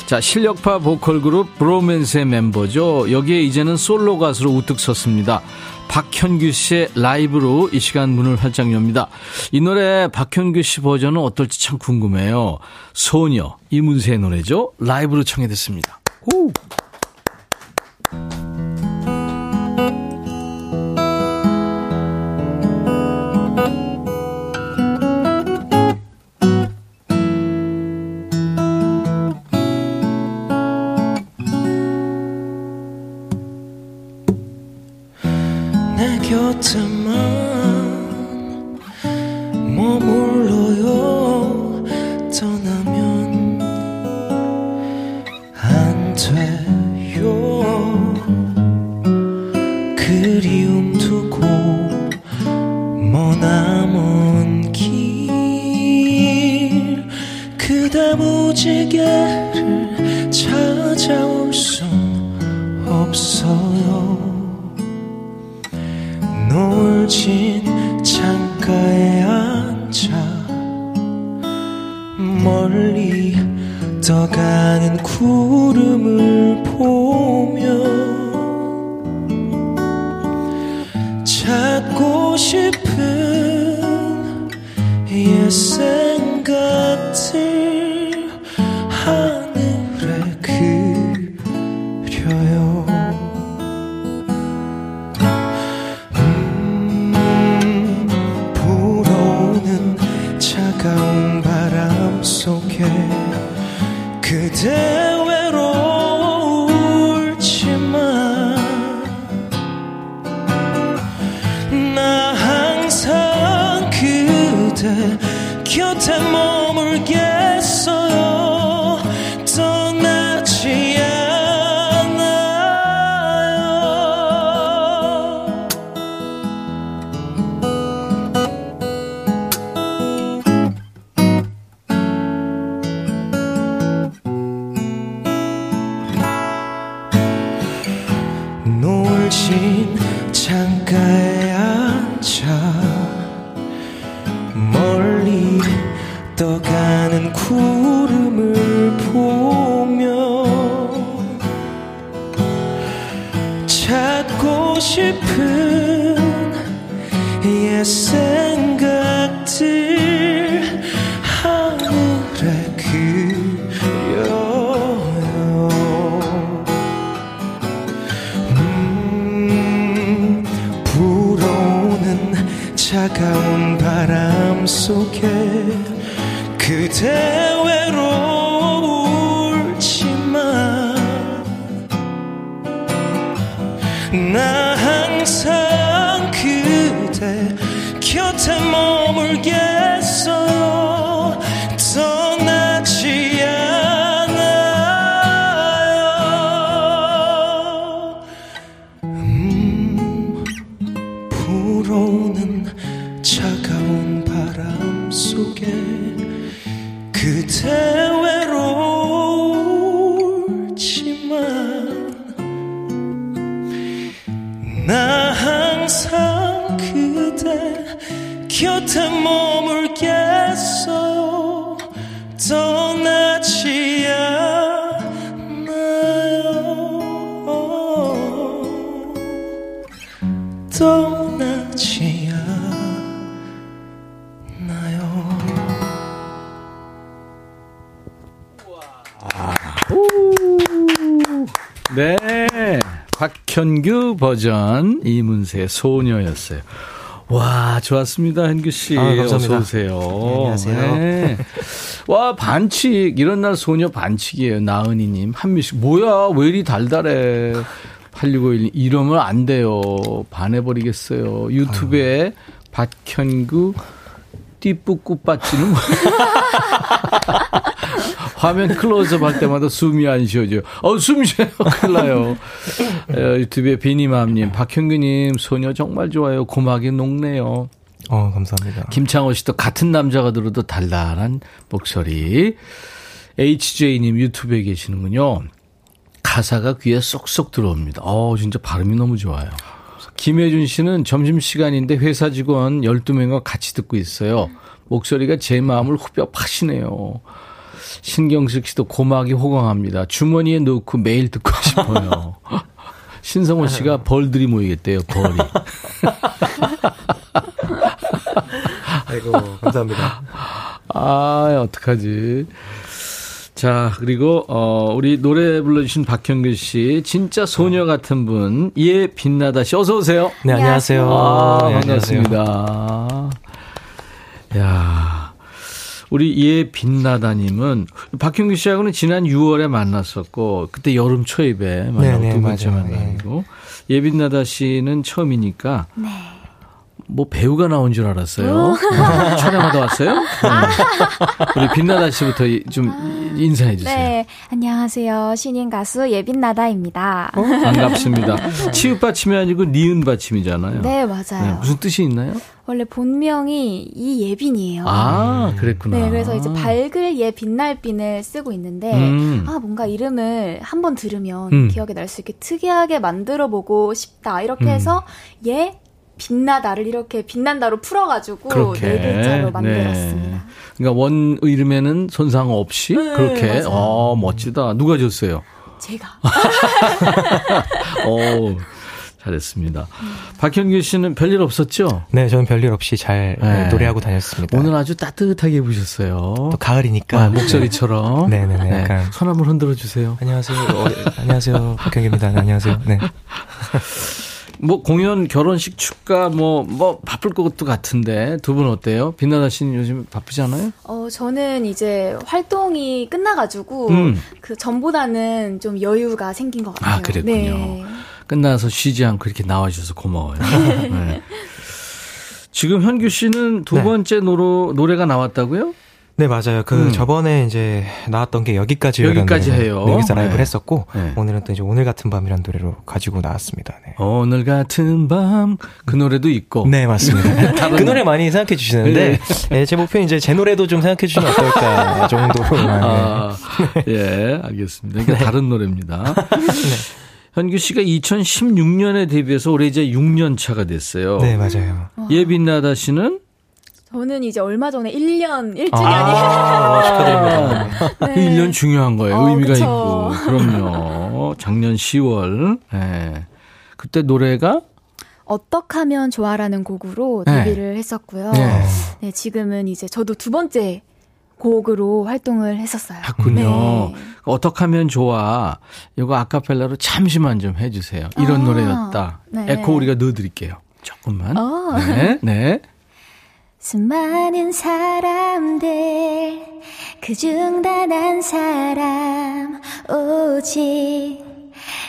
자, 실력파 보컬 그룹 브로맨스의 멤버죠. 여기에 이제는 솔로 가수로 우뚝 섰습니다. 박현규 씨의 라이브로 이 시간 문을 활짝 엽니다. 이 노래 박현규 씨 버전은 어떨지 참 궁금해요. 소녀, 이문세의 노래죠. 라이브로 청해 듣습니다. 오. 버전 이문세의 소녀였어요. 와, 좋았습니다, 현규 씨. 아, 감사합니다. 어서 오세요. 네, 안녕하세요. 네. 와, 반칙. 이런 날 소녀 반칙이에요. 나은이 님. 한미식. 뭐야, 왜 이리 달달해. 8651. 이러면 안 돼요. 반해버리겠어요. 유튜브에 박현규 띠뿌꾸 빠찌는 뭐야? 화면 클로즈업 할 때마다 숨이 안 쉬어져요. 어, 숨 쉬어요. 큰일 나요. 어, 유튜브에 비니맘님, 박현규님, 소녀 정말 좋아요. 고막이 녹네요. 어, 감사합니다. 김창호 씨도 같은 남자가 들어도 달달한 목소리. HJ님 유튜브에 계시는군요. 가사가 귀에 쏙쏙 들어옵니다. 어, 진짜 발음이 너무 좋아요. 김혜준 씨는 점심시간인데 회사 직원 12명과 같이 듣고 있어요. 목소리가 제 마음을 후벼 파시네요. 신경식 씨도 고막이 호강합니다. 주머니에 넣고 매일 듣고 싶어요. 신성호 씨가 벌들이 모이겠대요, 벌이. 아이고, 감사합니다. 아, 어떡하지. 자, 그리고, 어, 우리 노래 불러주신 박현규 씨, 진짜 소녀 같은 분, 예, 빛나다 씨, 어서오세요. 네, 안녕하세요. 아, 네, 안녕하세요. 반갑습니다. 야 우리 예 빛나다님은 박형규 씨하고는 지난 6월에 만났었고 그때 여름 초입에 만나고 네, 네, 두 번째. 만나고 예 빛나다 씨는 처음이니까 뭐 배우가 나온 줄 알았어요. 촬영하다 왔어요? 네. 우리 빛나다 씨부터 이- 좀 인사해 주세요. 네, 안녕하세요. 신인 가수 예빈나다입니다. 어? 반갑습니다. 치읓 받침이 아니고 니은 받침이잖아요. 네, 맞아요. 네, 무슨 뜻이 있나요? 원래 본명이 이예빈이에요. 아, 그랬구나. 네, 그래서 이제 밝을 예 빛날빈을 쓰고 있는데, 음. 아, 뭔가 이름을 한 번 들으면 음. 기억에 날 수 있게 특이하게 만들어 보고 싶다. 이렇게 음. 해서 예 빛나다를 이렇게 빛난다로 풀어가지고 그렇게. 네 글자로 만들었습니다. 네. 그러니까 원 이름에는 손상 없이 네, 그렇게. 맞아요. 어, 멋지다. 누가 줬어요? 제가. 어, 잘했습니다. 박현규 씨는 별일 없었죠? 네, 저는 별일 없이 잘 네. 노래하고 다녔습니다. 오늘 아주 따뜻하게 입으셨어요. 또 가을이니까. 아, 목소리처럼. 네네네, 약간. 손 한번 흔들어 주세요. 안녕하세요. 어, 안녕하세요. 박경입니다. 네, 안녕하세요. 네. 뭐 공연, 결혼식, 축가 뭐 뭐 바쁠 것도 같은데 두 분 어때요? 빛나다 씨는 요즘 바쁘지 않아요? 어, 저는 이제 활동이 끝나가지고, 음. 그 전보다는 좀 여유가 생긴 것 같아요. 아, 그랬군요. 네. 끝나서 쉬지 않고 이렇게 나와주셔서 고마워요. 네. 지금 현규 씨는 두 네. 번째 노로, 노래가 나왔다고요? 네, 맞아요. 그 음. 저번에 이제 나왔던 게 여기까지 여기까지 해요. 네, 여기서 라이브를 네. 했었고 네. 오늘은 또 이제 오늘 같은 밤이라는 노래로 가지고 나왔습니다. 네. 오늘 같은 밤 그 노래도 있고. 네, 맞습니다. 그 노래 많이 생각해 주시는데 네, 제 목표는 이제 제 노래도 좀 생각해 주시면 어떨까 정도로만. 네. 아, 예, 알겠습니다. 이게 다른 노래입니다. 현규 씨가 2016년에 데뷔해서 올해 이제 6년 차가 됐어요. 네, 맞아요. 예빈나다 씨는 저는 이제 얼마 전에 1년, 1주년이. 아, 축하드립니다. 그 1년 중요한 거예요. 어, 의미가 그쵸. 있고. 그럼요. 작년 10월. 예. 그때 노래가 어떡하면 좋아라는 곡으로 네. 데뷔를 했었고요. 네. 네. 지금은 이제 저도 두 번째 곡으로 활동을 했었어요. 했군요. 네. 어떻게 하면 좋아. 이거 아카펠라로 잠시만 좀 해주세요. 이런 아, 노래였다. 네. 에코 우리가 넣어드릴게요. 조금만. 어. 네, 네. 수많은 사람들 그중 단 한 사람 오직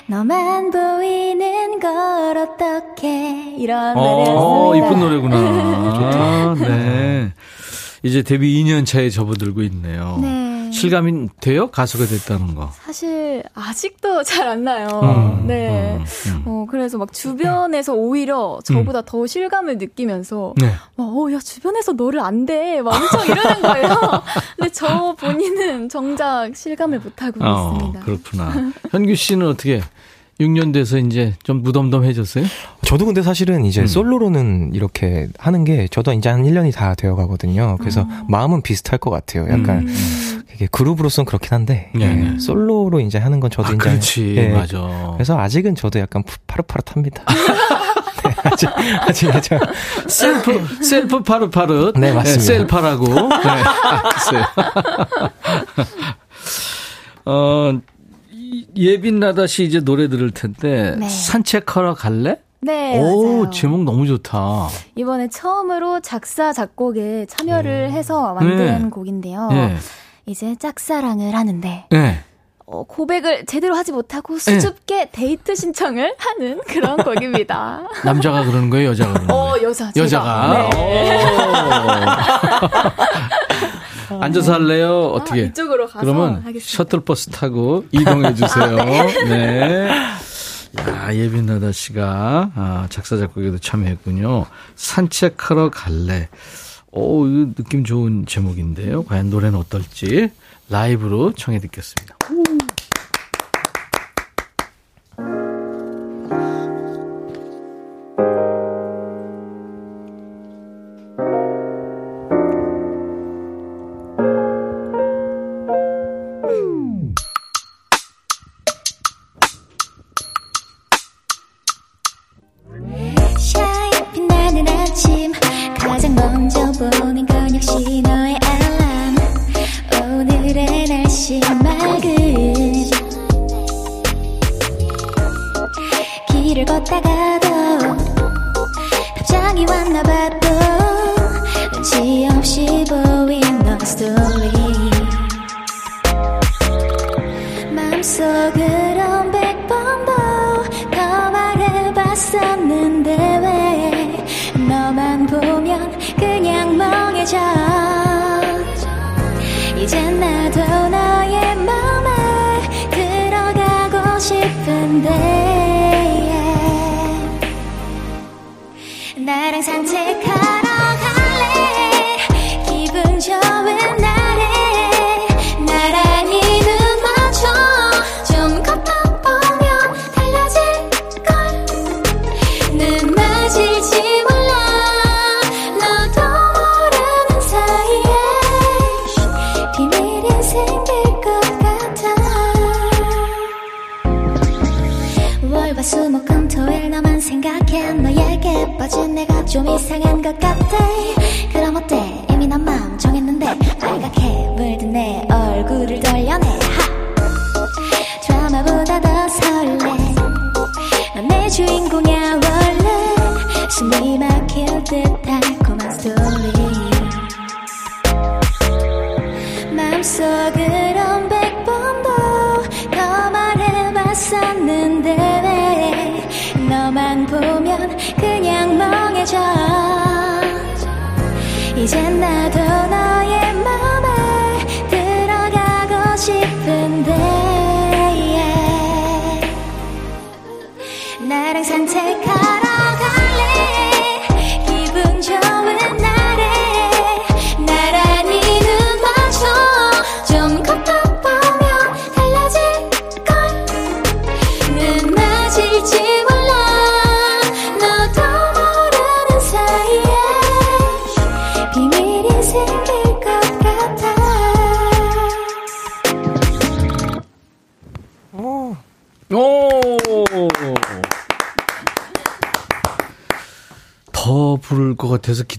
너만 보이는 걸 어떻게 이런 노래였습니다. 어, 이쁜 노래구나. 좋다. 네. 이제 데뷔 2년 차에 접어들고 있네요. 네. 실감이 돼요? 가수가 됐다는 거. 사실 아직도 잘 안 나요. 음, 네. 음, 음. 어, 그래서 막 주변에서 오히려 저보다 더 실감을 느끼면서 네. 막, 어, 야, 주변에서 너를 안 돼. 막 엄청 이러는 거예요. 근데 저 본인은 정작 실감을 못 하고 어, 있습니다. 그렇구나. 현규 씨는 어떻게 6년 돼서 이제 좀 무덤덤해졌어요? 저도 근데 사실은 이제 음. 솔로로는 이렇게 하는 게 저도 이제 한 1년이 다 되어 가거든요. 그래서 마음은 비슷할 것 같아요. 약간 음. 이게 그룹으로서는 그렇긴 한데 네, 예, 네. 솔로로 이제 하는 건 저도 아, 이제 그렇지. 예, 맞아. 그래서 아직은 저도 약간 푸- 파릇파릇합니다. 네, 아직 아직 아직 셀프, 셀프 파릇파릇. 네, 맞습니다. 셀파라고. 네, 알았어요. 어, 이- 예빈 나다 씨 이제 노래 들을 텐데, 네. 산책하러 갈래? 네, 오, 맞아요. 제목 너무 좋다. 이번에 처음으로 작사 작곡에 참여를 해서 만든 네. 곡인데요. 예. 이제 짝사랑을 하는데 예. 어, 고백을 제대로 하지 못하고 수줍게 데이트 신청을 하는 그런 곡입니다. 남자가 그러는 거예요, 여자가 그러는 거예요? 어, 여자. 여자가. 네. 오. 앉아서 할래요? 어떻게? 아, 이쪽으로 가서 그러면 하겠습니다. 셔틀버스 타고 이동해 주세요. 네. 야, 예빈나다 씨가 아, 작사 작곡에도 참여했군요. 산책하러 갈래. 오, 느낌 좋은 제목인데요. 과연 노래는 어떨지 라이브로 청해 듣겠습니다. 그냥 멍 좀 이상한 것 같아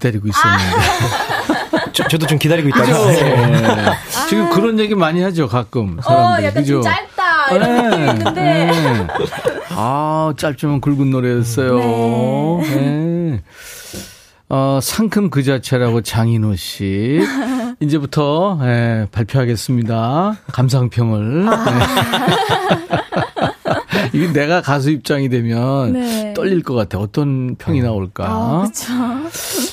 기다리고 있었는데. 저, 저도 좀 기다리고? 있다가 네. 지금 그런 얘기 많이 하죠, 가끔. 어, 사람들이. 약간 그죠? 좀 짧다 이런 네, 있는데 네. 아, 짧지만 굵은 노래였어요. 네. 어, 상큼 그 자체라고 장인호 씨. 이제부터, 예, 발표하겠습니다. 감상평을. 아. 네. 이게 내가 가수 입장이 되면 네. 떨릴 것 같아. 어떤 평이 나올까. 아, 그렇죠.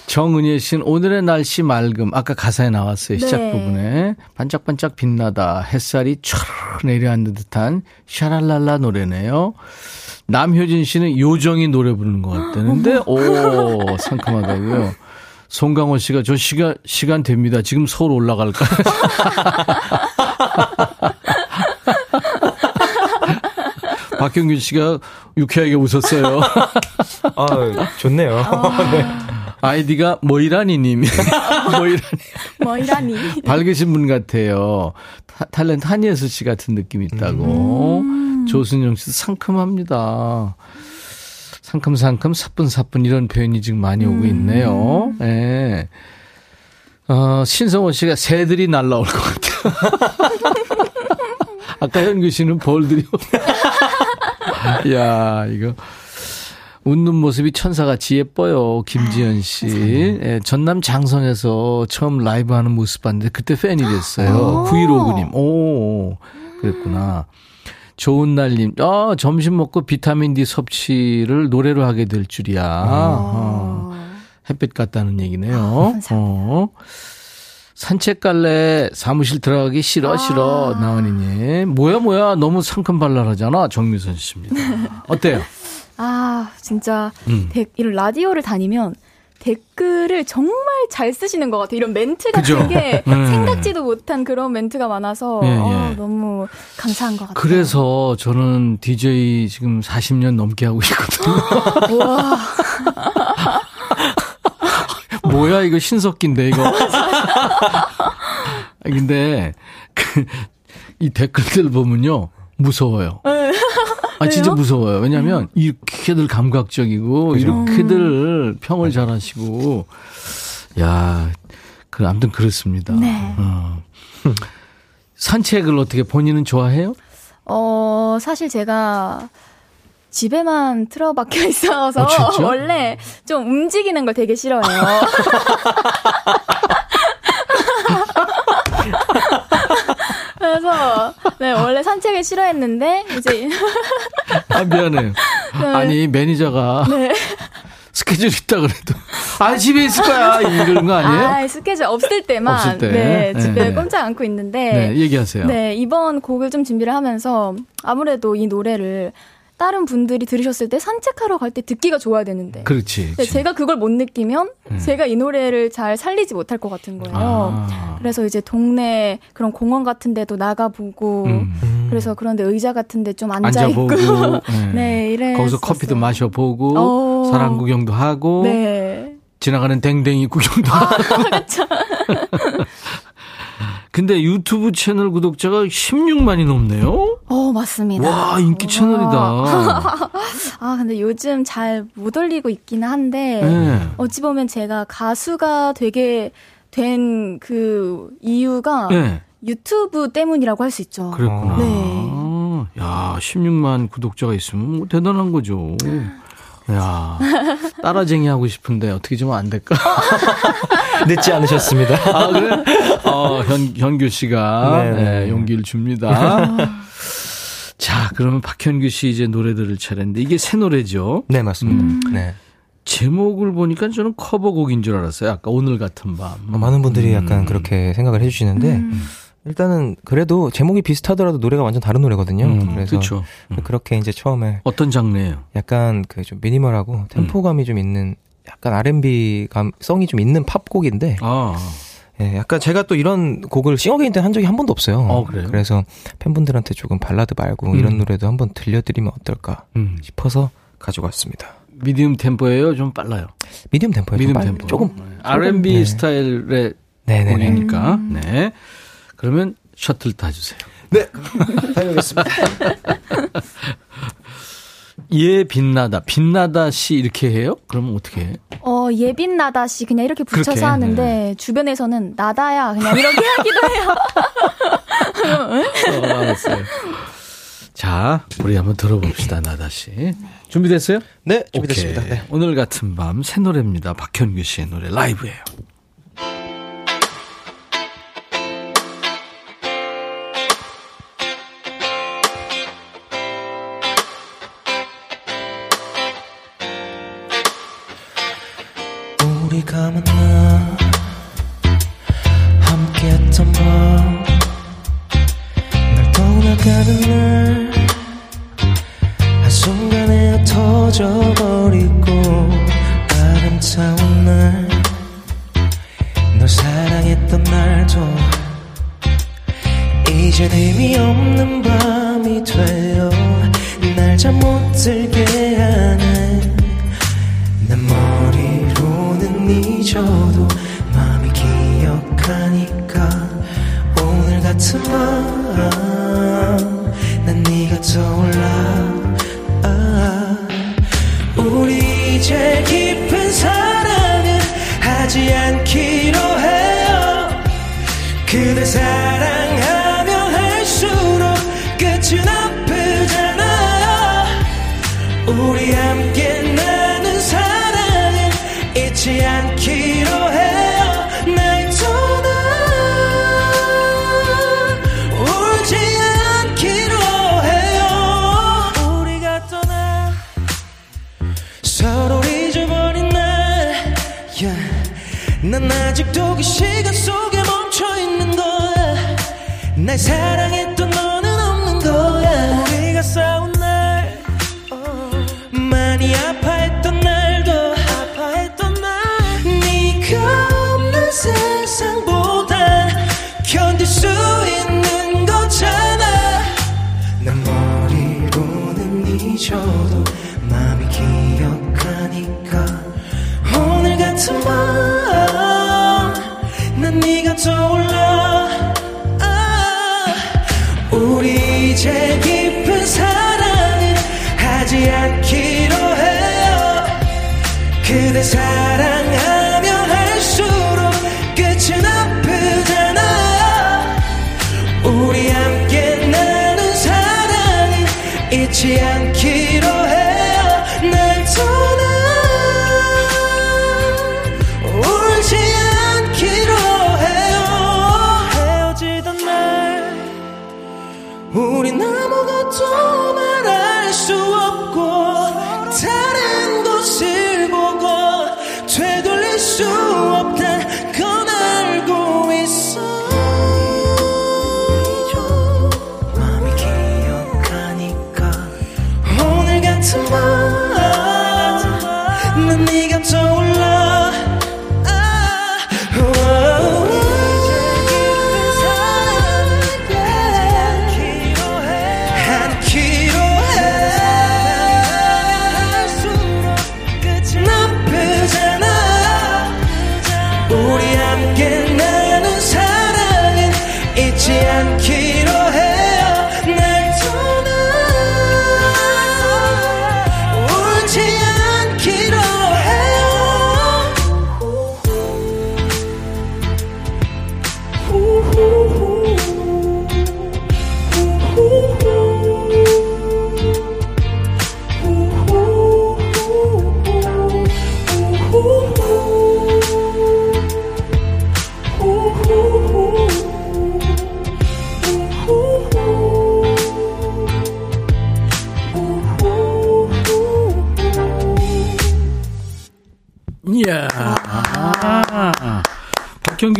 정은혜 씨는 오늘의 날씨 맑음. 아까 가사에 나왔어요. 시작 네. 부분에. 반짝반짝 빛나다. 햇살이 촤르 내려앉는 듯한 샤랄랄라 노래네요. 남효진 씨는 요정이 노래 부르는 것 같다는데, 오, 상큼하다고요. 송강호 씨가 저 시간, 시간 됩니다. 지금 서울 올라갈까 박경균 씨가 유쾌하게 웃었어요. 아, 좋네요. 네. 아이디가 모이라니님. 모이라니. 뭐이라니. 밝으신 분 같아요. 타, 탤런트 한예슬 씨 같은 느낌이 있다고. 조순영 씨도 상큼합니다. 상큼상큼 사뿐사뿐 이런 표현이 지금 많이 오고 있네요. 예. 어, 신성호 씨가 새들이 날라올 것 같아요. 아까 현규 씨는 벌들이. 야 이거. 웃는 모습이 천사같이 예뻐요. 김지연 씨. 예, 전남 장성에서 처음 라이브 하는 모습 봤는데 그때 팬이 됐어요. 9159님. 오, 그랬구나. 좋은 날님. 아, 점심 먹고 비타민 D 섭취를 노래로 하게 될 줄이야. 어, 햇빛 같다는 얘기네요. 어. 산책 갈래 사무실 들어가기 싫어 싫어 나은이님 뭐야 뭐야 너무 상큼발랄하잖아 정미선 씨입니다 어때요? 아, 진짜 음. 데- 이런 라디오를 다니면 댓글을 정말 잘 쓰시는 것 같아요. 이런 멘트 같은 그죠? 게 네. 생각지도 못한 그런 멘트가 많아서 예, 예. 어, 너무 감사한 것 같아요. 그래서 저는 DJ 지금 40년 넘게 하고 있거든요. 우와. 뭐야 이거 신석기인데 이거. 아, 근데 그, 이 댓글들 보면요 무서워요. 아 진짜 무서워요. 왜냐하면 이렇게들 감각적이고 이렇게들 평을 잘하시고 야, 그 아무튼 그렇습니다. 네. 어. 산책을 어떻게 본인은 좋아해요? 어, 사실 제가 집에만 틀어박혀 있어서 어? 원래 좀 움직이는 걸 되게 싫어해요. 그래서 네, 원래 산책을 싫어했는데 이제 아 미안해요. 아니 매니저가 네. 스케줄 있다 그래도 아 집에 있을 거야 이런 거 아니에요? 아, 스케줄 없을 때만 없을 때. 네, 집에 네. 꼼짝 않고 있는데 네, 얘기하세요. 네, 이번 곡을 좀 준비를 하면서 아무래도 이 노래를 다른 분들이 들으셨을 때 산책하러 갈 때 듣기가 좋아야 되는데. 그렇지. 그렇지. 제가 그걸 못 느끼면 음. 제가 이 노래를 잘 살리지 못할 것 같은 거예요. 아. 그래서 이제 동네 그런 공원 같은 데도 나가보고 음. 그래서 그런데 의자 같은 데 좀 앉아 있고 네. 네, 이래 거기서 커피도 마셔보고 어. 사람 구경도 하고 네. 지나가는 댕댕이 구경도 아, 하고. 근데 유튜브 채널 구독자가 16만이 넘네요. 어, 맞습니다. 와 인기 채널이다. 아, 근데 요즘 잘 못 올리고 있기는 한데 네. 어찌 보면 제가 가수가 되게 된 그 이유가 네. 유튜브 때문이라고 할 수 있죠. 그랬구나. 네. 야 16만 구독자가 있으면 뭐 대단한 거죠. 야 따라쟁이 하고 싶은데 어떻게 좀 안 될까? 늦지 않으셨습니다. 아, 그래? 어, 현, 현규 씨가. 네, 용기를 줍니다. 자, 그러면 박현규 씨 이제 노래 들을 차례인데 이게 새 노래죠? 네, 맞습니다. 음. 네. 제목을 보니까 저는 커버곡인 줄 알았어요. 아까 오늘 같은 밤. 어, 많은 분들이 음. 약간 그렇게 생각을 해주시는데 일단은 그래도 제목이 비슷하더라도 노래가 완전 다른 노래거든요. 음, 그래서 그렇죠. 그렇게 이제 처음에 어떤 장르예요? 약간 그 좀 미니멀하고 템포감이 좀 있는 약간 R&B 감성이 좀 있는 팝곡인데 아, 예, 약간 제가 또 이런 곡을 싱어게인 때 한 적이 한 번도 없어요. 어, 그래요? 그래서 팬분들한테 조금 발라드 말고 음. 이런 노래도 한번 들려드리면 어떨까 음. 싶어서 가지고 왔습니다. medium 템포예요? 좀 빨라요? medium 좀 빨- 템포. 조금 네. R&B 네. 스타일의 네네네. 곡이니까. 네. 그러면 셔틀 타주세요. 네. 다녀오겠습니다. 예, 빛나다. 빛나다 씨 이렇게 해요? 그러면 어떻게 해? 어, 예빈 나다 씨 그냥 이렇게 붙여서 그렇게, 하는데 네. 주변에서는 나다야 그냥 이렇게 하기도 해요. 어, 알았어요. 자, 우리 한번 들어봅시다, 나다 씨. 준비됐어요? 네, 준비됐습니다. 네. 오늘 같은 밤 새 노래입니다. 박현규 씨의 노래 라이브예요. 우리가 만나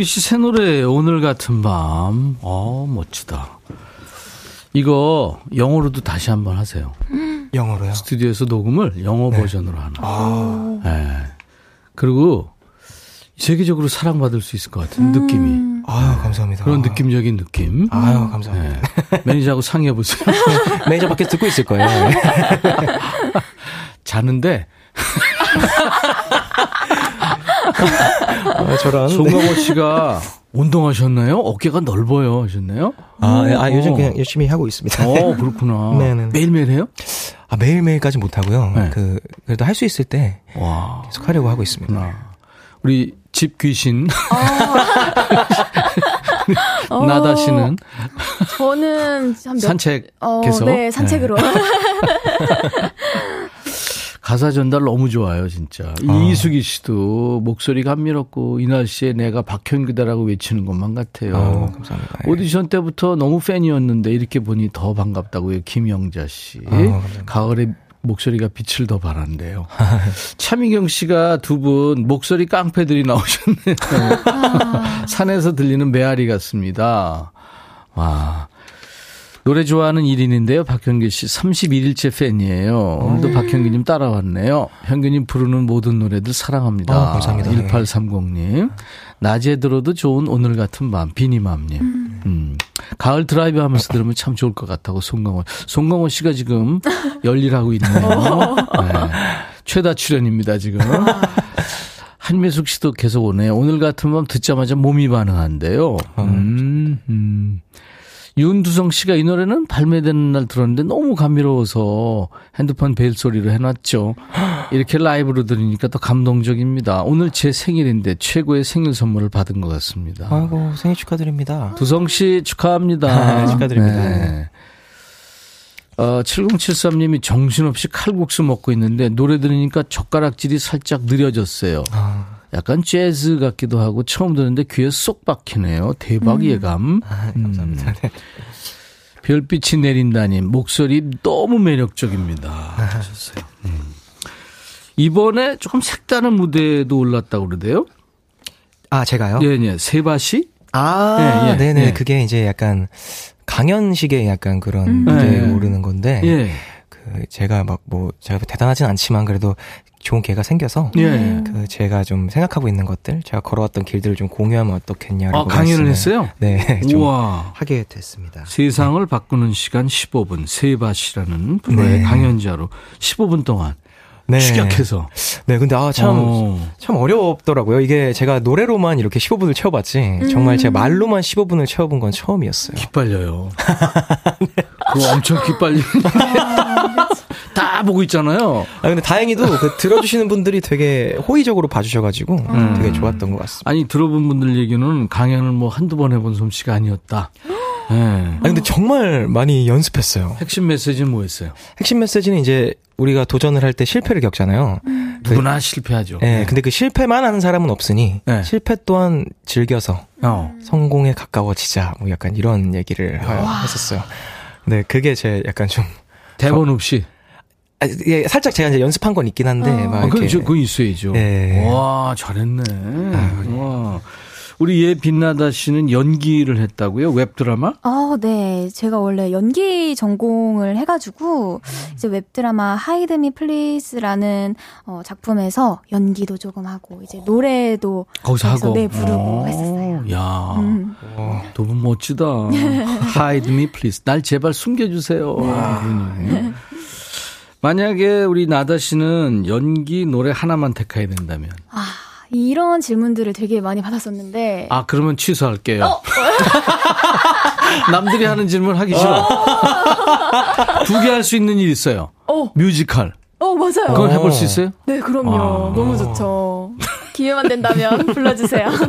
박경기 씨 새 노래 오늘 같은 밤. 어, 멋지다. 이거 영어로도 다시 한번 하세요. 영어로요? 스튜디오에서 녹음을 영어 버전으로 하나. 아. 네. 그리고 세계적으로 사랑받을 수 있을 것 같은 느낌이. 아유, 감사합니다. 그런 느낌적인 느낌. 아유, 감사합니다. 네. 매니저하고 상의해보세요. 매니저 밖에 듣고 있을 거예요. 자는데 아, 저런. 송강호 씨가 운동하셨나요? 어깨가 넓어요 하셨나요? 아, 예, 아, 어. 요즘 그냥 열심히 하고 있습니다. 어, 그렇구나. 네네. 매일매일 해요? 아, 매일매일까지 못하고요. 네. 그, 그래도 할 수 있을 때 와. 계속 하려고 하고 있습니다. 그렇구나. 우리 집 귀신 어. 나다 씨는 저는 몇, 산책해서 어, 네, 산책으로. 가사 전달 너무 좋아요, 진짜. 아. 이수기 씨도 목소리 감미롭고 이 날씨에 내가 박현규다라고 외치는 것만 같아요. 아, 감사합니다. 예. 오디션 때부터 너무 팬이었는데 이렇게 보니 더 반갑다고요. 김영자 씨. 아. 가을에 목소리가 빛을 더 발한대요. 차미경 씨가 두 분 목소리 깡패들이 나오셨네요. 산에서 들리는 메아리 같습니다. 와. 노래 좋아하는 1인인데요. 박현규 씨 31일째 팬이에요. 오늘도 박현규님 따라왔네요. 현규님 부르는 모든 노래들 사랑합니다. 아, 감사합니다. 1830님. 낮에 들어도 좋은 오늘 같은 밤 비니맘님. 음. 가을 드라이브 하면서 들으면 참 좋을 것 같다고 송강호. 송강호 씨가 지금 열일하고 있네요. 네. 최다 출연입니다, 지금. 한미숙 씨도 계속 오네요. 오늘 같은 밤 듣자마자 몸이 반응한대요. 음, 음. 윤두성 씨가 이 노래는 발매되는 날 들었는데 너무 감미로워서 핸드폰 벨 소리로 해놨죠. 이렇게 라이브로 들으니까 더 감동적입니다. 오늘 제 생일인데 최고의 생일 선물을 받은 것 같습니다. 아이고 생일 축하드립니다. 두성 씨 축하합니다. 아, 축하드립니다. 네. 어, 7073님이 정신없이 칼국수 먹고 있는데 노래 들으니까 젓가락질이 살짝 느려졌어요. 아, 약간 재즈 같기도 하고 처음 듣는데 귀에 쏙 박히네요. 대박 예감. 아, 감사합니다. 네. 별빛이 내린다님 목소리 너무 매력적입니다. 하셨어요. 음. 이번에 조금 색다른 무대에도 올랐다고 그러대요. 아 제가요? 예, 예. 세바시? 아, 예, 예, 네네. 예. 그게 이제 약간 강연식의 약간 그런 음. 무대에 예. 오르는 건데, 예. 그 제가 막 뭐 제가 대단하진 않지만 그래도 좋은 기회가 생겨서 예. 그 제가 좀 생각하고 있는 것들, 제가 걸어왔던 길들을 좀 공유하면 어떻겠냐라고 아, 강연을 말씀을- 했어요? 네, 좀 우와. 하게 됐습니다. 세상을 바꾸는 시간 15분. 세바시라는 프로의 네. 강연자로 15분 동안 네. 축약해서. 네, 근데 아 참 어. 참 어렵더라고요. 이게 제가 노래로만 이렇게 15분을 채워봤지, 정말 제가 말로만 15분을 채워본 건 처음이었어요. 기빨려요. 그거 엄청 기빨리는데. 다 보고 있잖아요. 아 근데 다행히도 그 들어주시는 분들이 되게 호의적으로 봐주셔가지고 음. 되게 좋았던 것 같습니다. 아니, 들어본 분들 얘기는 강연을 뭐 한두 번 해본 솜씨가 아니었다. 예. 아 근데 정말 많이 연습했어요. 핵심 메시지는 뭐였어요? 핵심 메시지는 이제 우리가 도전을 할 때 실패를 겪잖아요. 누구나 실패하죠. 네, 근데 그 실패만 하는 사람은 없으니 네. 실패 또한 즐겨서 어. 성공에 가까워지자 뭐 약간 이런 얘기를 하- 했었어요. 네, 그게 제 약간 좀 대본 없이. 아, 예, 살짝 제가 이제 연습한 건 있긴 한데 막 아, 그건, 이렇게 저- 그건 있어야죠. 네. 와, 잘했네. 와. 우리 예 빛나다 씨는 연기를 했다고요? 웹드라마? 아, 네. 제가 원래 연기 전공을 해가지고, 이제 웹드라마 Hide Me Please라는 어, 작품에서 연기도 조금 하고, 이제 노래도 거기서 하고. 네, 부르고 어, 했었어요. 야, 음. 두분 멋지다. Hide me please. 날 제발 숨겨주세요. 네. 아. 만약에 우리 나다 씨는 연기 노래 하나만 택해야 된다면. 아, 이런 질문들을 되게 많이 받았었는데, 아, 그러면 취소할게요. 남들이 하는 질문 하기 싫어. 두 개 할 수 있는 일 있어요. 어. 뮤지컬. 어, 맞아요. 그걸 해볼 수 있어요? 네, 그럼요. 아. 너무 좋죠. 기회만 된다면 불러주세요.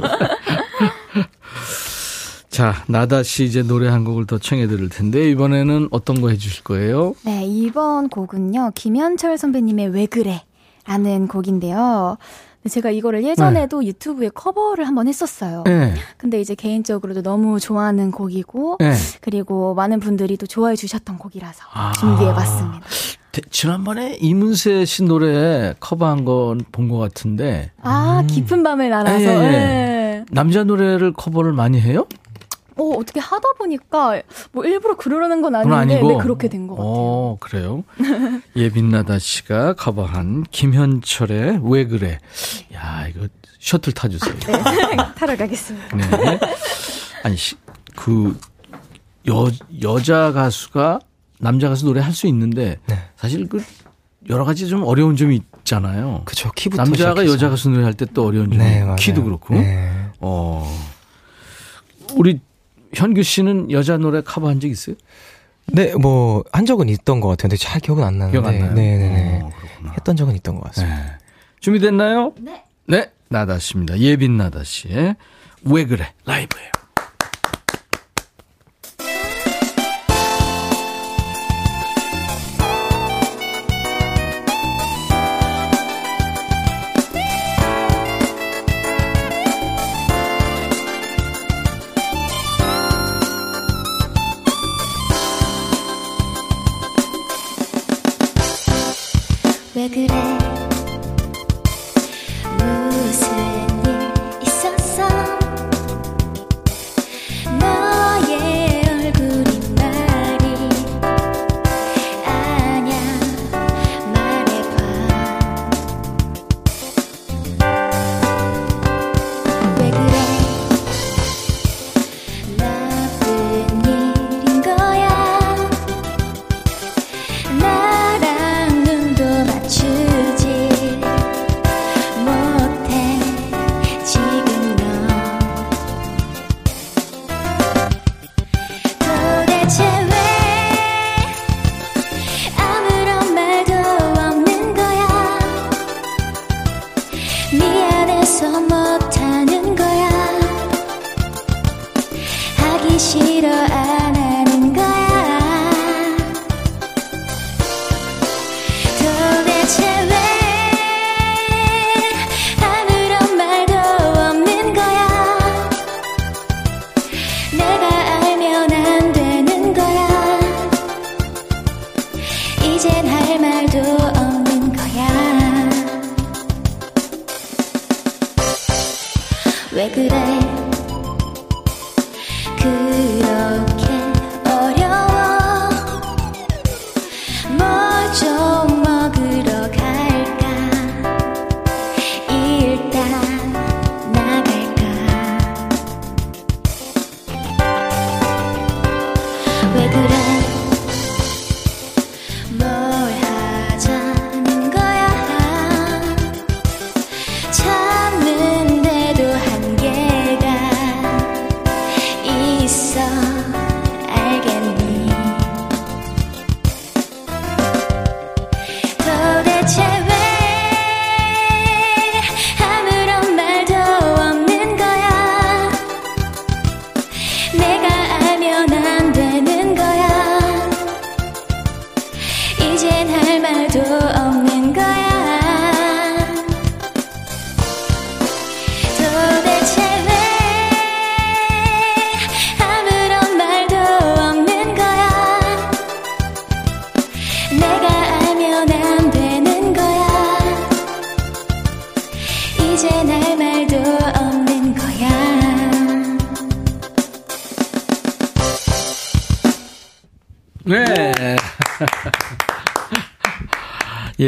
자, 나다 씨 이제 노래 한 곡을 더 청해 드릴 텐데, 이번에는 어떤 거 해주실 거예요? 네, 이번 곡은요, 김현철 선배님의 왜 그래? 라는 곡인데요. 제가 이거를 예전에도 유튜브에 커버를 한번 했었어요. 네. 근데 이제 개인적으로도 너무 좋아하는 곡이고, 네. 그리고 많은 분들이 또 좋아해 주셨던 곡이라서 아. 준비해 봤습니다. 대- 지난번에 이문세 씨 노래 커버한 건 본 것 같은데, 아, 깊은 밤을 날아서. 예, 예. 네. 남자 노래를 커버를 많이 해요? 어, 어떻게 하다 보니까, 뭐 일부러 그러는 건 아닌데, 아니고. 네, 그렇게 된 것 같아요. 어, 그래요? 예빈나다 씨가 커버한 김현철의 왜 그래? 야, 이거 셔틀 타주세요. 네, 타러 가겠습니다. 네. 아니, 시- 그, 여, 여자 가수가 남자 가수 노래 할 수 있는데, 네. 사실 그, 여러 가지 좀 어려운 점이 있잖아요. 그쵸 키부터 남자가 시작해서. 여자 가수 노래 할 때 또 어려운 점이 네, 맞아요. 키도 그렇고. 네. 어. 우리 현규 씨는 여자 노래 커버한 적 있어요? 네, 뭐 한 적은 있던 것 같아요. 근데 잘 기억은 안 나는데. 기억 안 나요? 네, 네, 네. 어. 했던 적은 있던 것 같습니다. 네. 준비됐나요? 네. 네, 나다 씨입니다. 예빈 나다 씨의 왜 그래 라이브예요.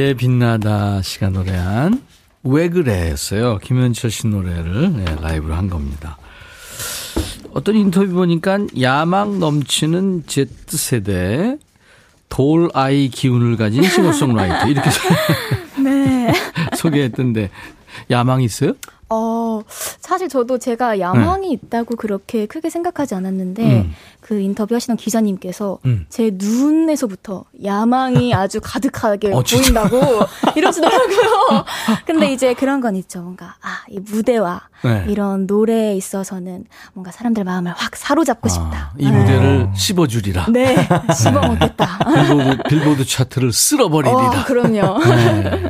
예, 빛나다 씨가 노래한 왜 그래였어요. 김현철 씨 노래를 네, 라이브로 한 겁니다. 어떤 인터뷰 보니까 야망 넘치는 Z세대 돌 아이 기운을 가진 싱어송라이터 이렇게 네. 소개했던데 야망 있어요? 어, 사실 저도 제가 야망이 있다고 그렇게 크게 생각하지 않았는데, 네. 음. 그 인터뷰 하시던 기자님께서 음. 제 눈에서부터 야망이 아주 가득하게 어? 보인다고 이러시더라고요. 근데 이제 그런 건 있죠. 뭔가, 아, 이 무대와 네. 이런 노래에 있어서는 뭔가 사람들 마음을 확 사로잡고 싶다. 아, 이 무대를 씹어주리라. 네, 씹어먹겠다. 빌보드, 빌보드 차트를 쓸어버리리라. 어, 그럼요. 네.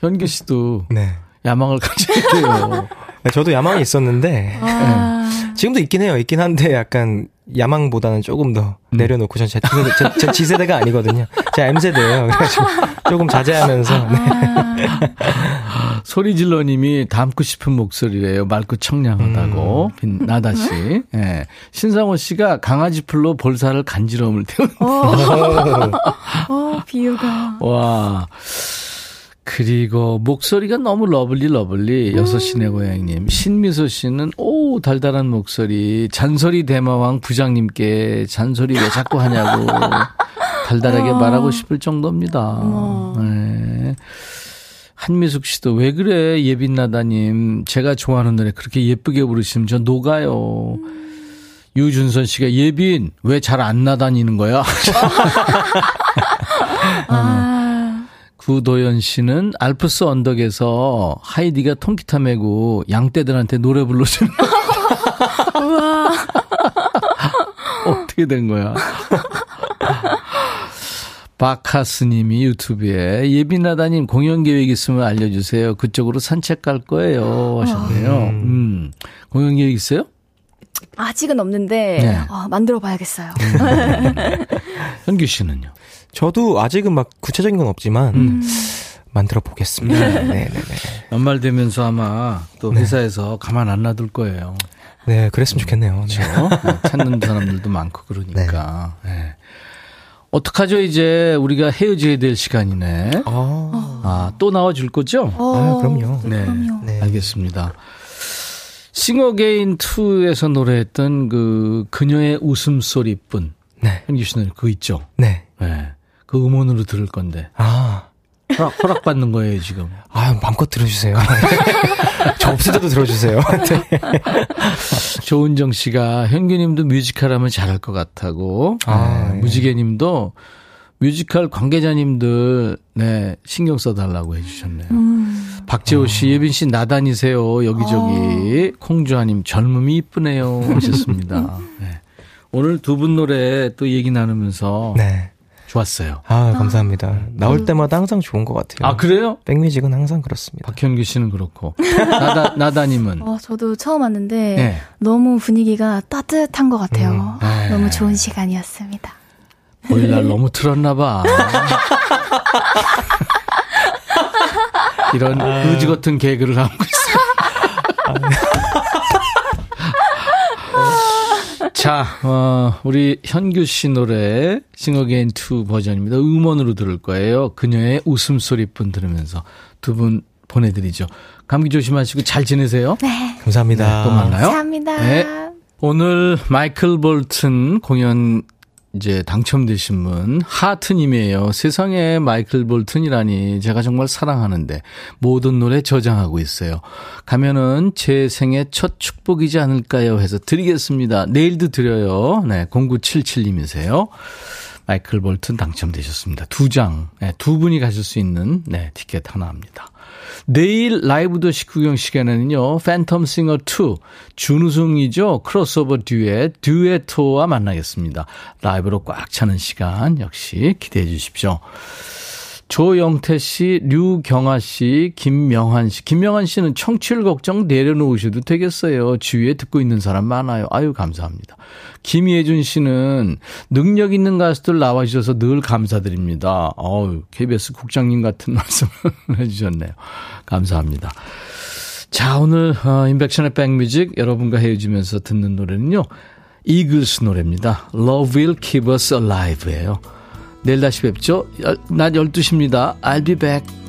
현규 씨도 네. 야망을 가지고 있대요. 저도 야망이 있었는데 아, 지금도 있긴 해요. 있긴 한데 약간 야망보다는 조금 더 음. 내려놓고 전 제, 제, 제 Z세대가 아니거든요. 제가 M세대예요. 그래가지고 조금 자제하면서 네. 소리 질러님이 닮고 싶은 목소리래요. 맑고 청량하다고. 음. 나다 씨. 예. 신상호 씨가 강아지 풀로 볼살을 간지러움을 태우는. 어, 비유가. 와. 그리고 목소리가 너무 lovely lovely. 여섯 시 내 고양이님. 신미소 씨는 오 달달한 목소리. 잔소리 대마왕 부장님께 잔소리 왜 자꾸 하냐고 달달하게 말하고 싶을 정도입니다. 네. 한미숙 씨도 왜 그래 예빈나다님. 제가 좋아하는 노래 그렇게 예쁘게 부르시면 저 녹아요. 유준선 씨가 예빈 왜 잘 안 나다니는 거야? 아, 구도연 씨는 알프스 언덕에서 하이디가 통기타 메고 양떼들한테 노래 불러주는 거. 우와. 어떻게 된 거야? 바카스님이 유튜브에 예빈나다님 공연 계획 있으면 알려주세요. 그쪽으로 산책 갈 거예요 하셨네요. 음. 공연 계획 있어요? 아직은 없는데, 네. 어, 만들어 봐야겠어요. 현규 씨는요? 저도 아직은 막 구체적인 건 없지만 음. 만들어 보겠습니다. 네, 네, 네. 연말 되면서 아마 또 회사에서 가만 안 놔둘 거예요. 네, 그랬으면 좋겠네요. 네. 그렇죠? 네, 찾는 사람들도 많고 그러니까. 네. 어떡하죠? 이제 우리가 헤어져야 될 시간이네. 아, 아, 또 나와줄 거죠? 어, 아, 그럼요. 네. 네. 알겠습니다. 싱어게인 2에서 노래했던 그 그녀의 웃음소리뿐. 네, 현기 씨는 그거 있죠? 네. 네. 그 음원으로 들을 건데. 아, 허락, 허락 받는 거예요, 지금. 아, 마음껏 들어주세요. 저 없을 때도 들어주세요. 네. 조은정 씨가 현규 님도 뮤지컬 하면 잘할 것 같다고. 아, 네, 예. 무지개 님도 뮤지컬 관계자님들, 네, 신경 써달라고 해주셨네요. 음. 박재호 씨, 예빈 씨 나다니세요. 여기저기. 콩주아님 젊음이 이쁘네요. 하셨습니다. 네. 오늘 두 분 노래 또 얘기 나누면서 네. 좋았어요. 아, 감사합니다. 나올 때마다 항상 좋은 것 같아요. 아, 그래요? 백뮤직은 항상 그렇습니다. 박현규 씨는 그렇고. 나다, 나다님은. 어, 저도 처음 왔는데, 네. 너무 분위기가 따뜻한 것 같아요. 음, 네. 너무 좋은 시간이었습니다. 보일날 너무 틀었나봐. 이런 의지 같은 개그를 하고 있어. 자, 어, 우리 현규 씨 노래 싱어게인 2 버전입니다. 음원으로 들을 거예요. 그녀의 웃음소리뿐 들으면서 두 분 보내드리죠. 감기 조심하시고 잘 지내세요. 네. 감사합니다. 또 만나요. 감사합니다. 네. 오늘 마이클 볼튼 공연 이제 당첨되신 분 하트님이에요. 세상에 마이클 볼튼이라니 제가 정말 사랑하는데 모든 노래 저장하고 있어요. 가면은 제 생애 첫 축복이지 않을까요? 해서 드리겠습니다. 내일도 드려요. 네, 0977님이세요. 마이클 볼튼 당첨되셨습니다. 두 장, 네, 두 분이 가실 수 있는 네, 티켓 하나입니다. 내일 라이브 도시 구경 시간에는요, 팬텀 싱어 2, 준우승이죠. 크로스오버 듀엣, 듀에토와 만나겠습니다. 라이브로 꽉 차는 시간 역시 기대해 주십시오. 조영태 씨, 류경아 씨, 김명환 씨. 김명환 씨는 청취율 걱정 내려놓으셔도 되겠어요. 주위에 듣고 있는 사람 많아요. 아유, 감사합니다. 김예준 씨는 능력 있는 가수들 나와주셔서 늘 감사드립니다. 어우, KBS 국장님 같은 말씀을 해주셨네요. 감사합니다. 자, 오늘, 어, 인백션의 백뮤직 여러분과 헤어지면서 듣는 노래는요. 이글스 노래입니다. Love Will Keep Us Alive예요. 내일 다시 뵙죠. 낮 12시입니다. I'll be back.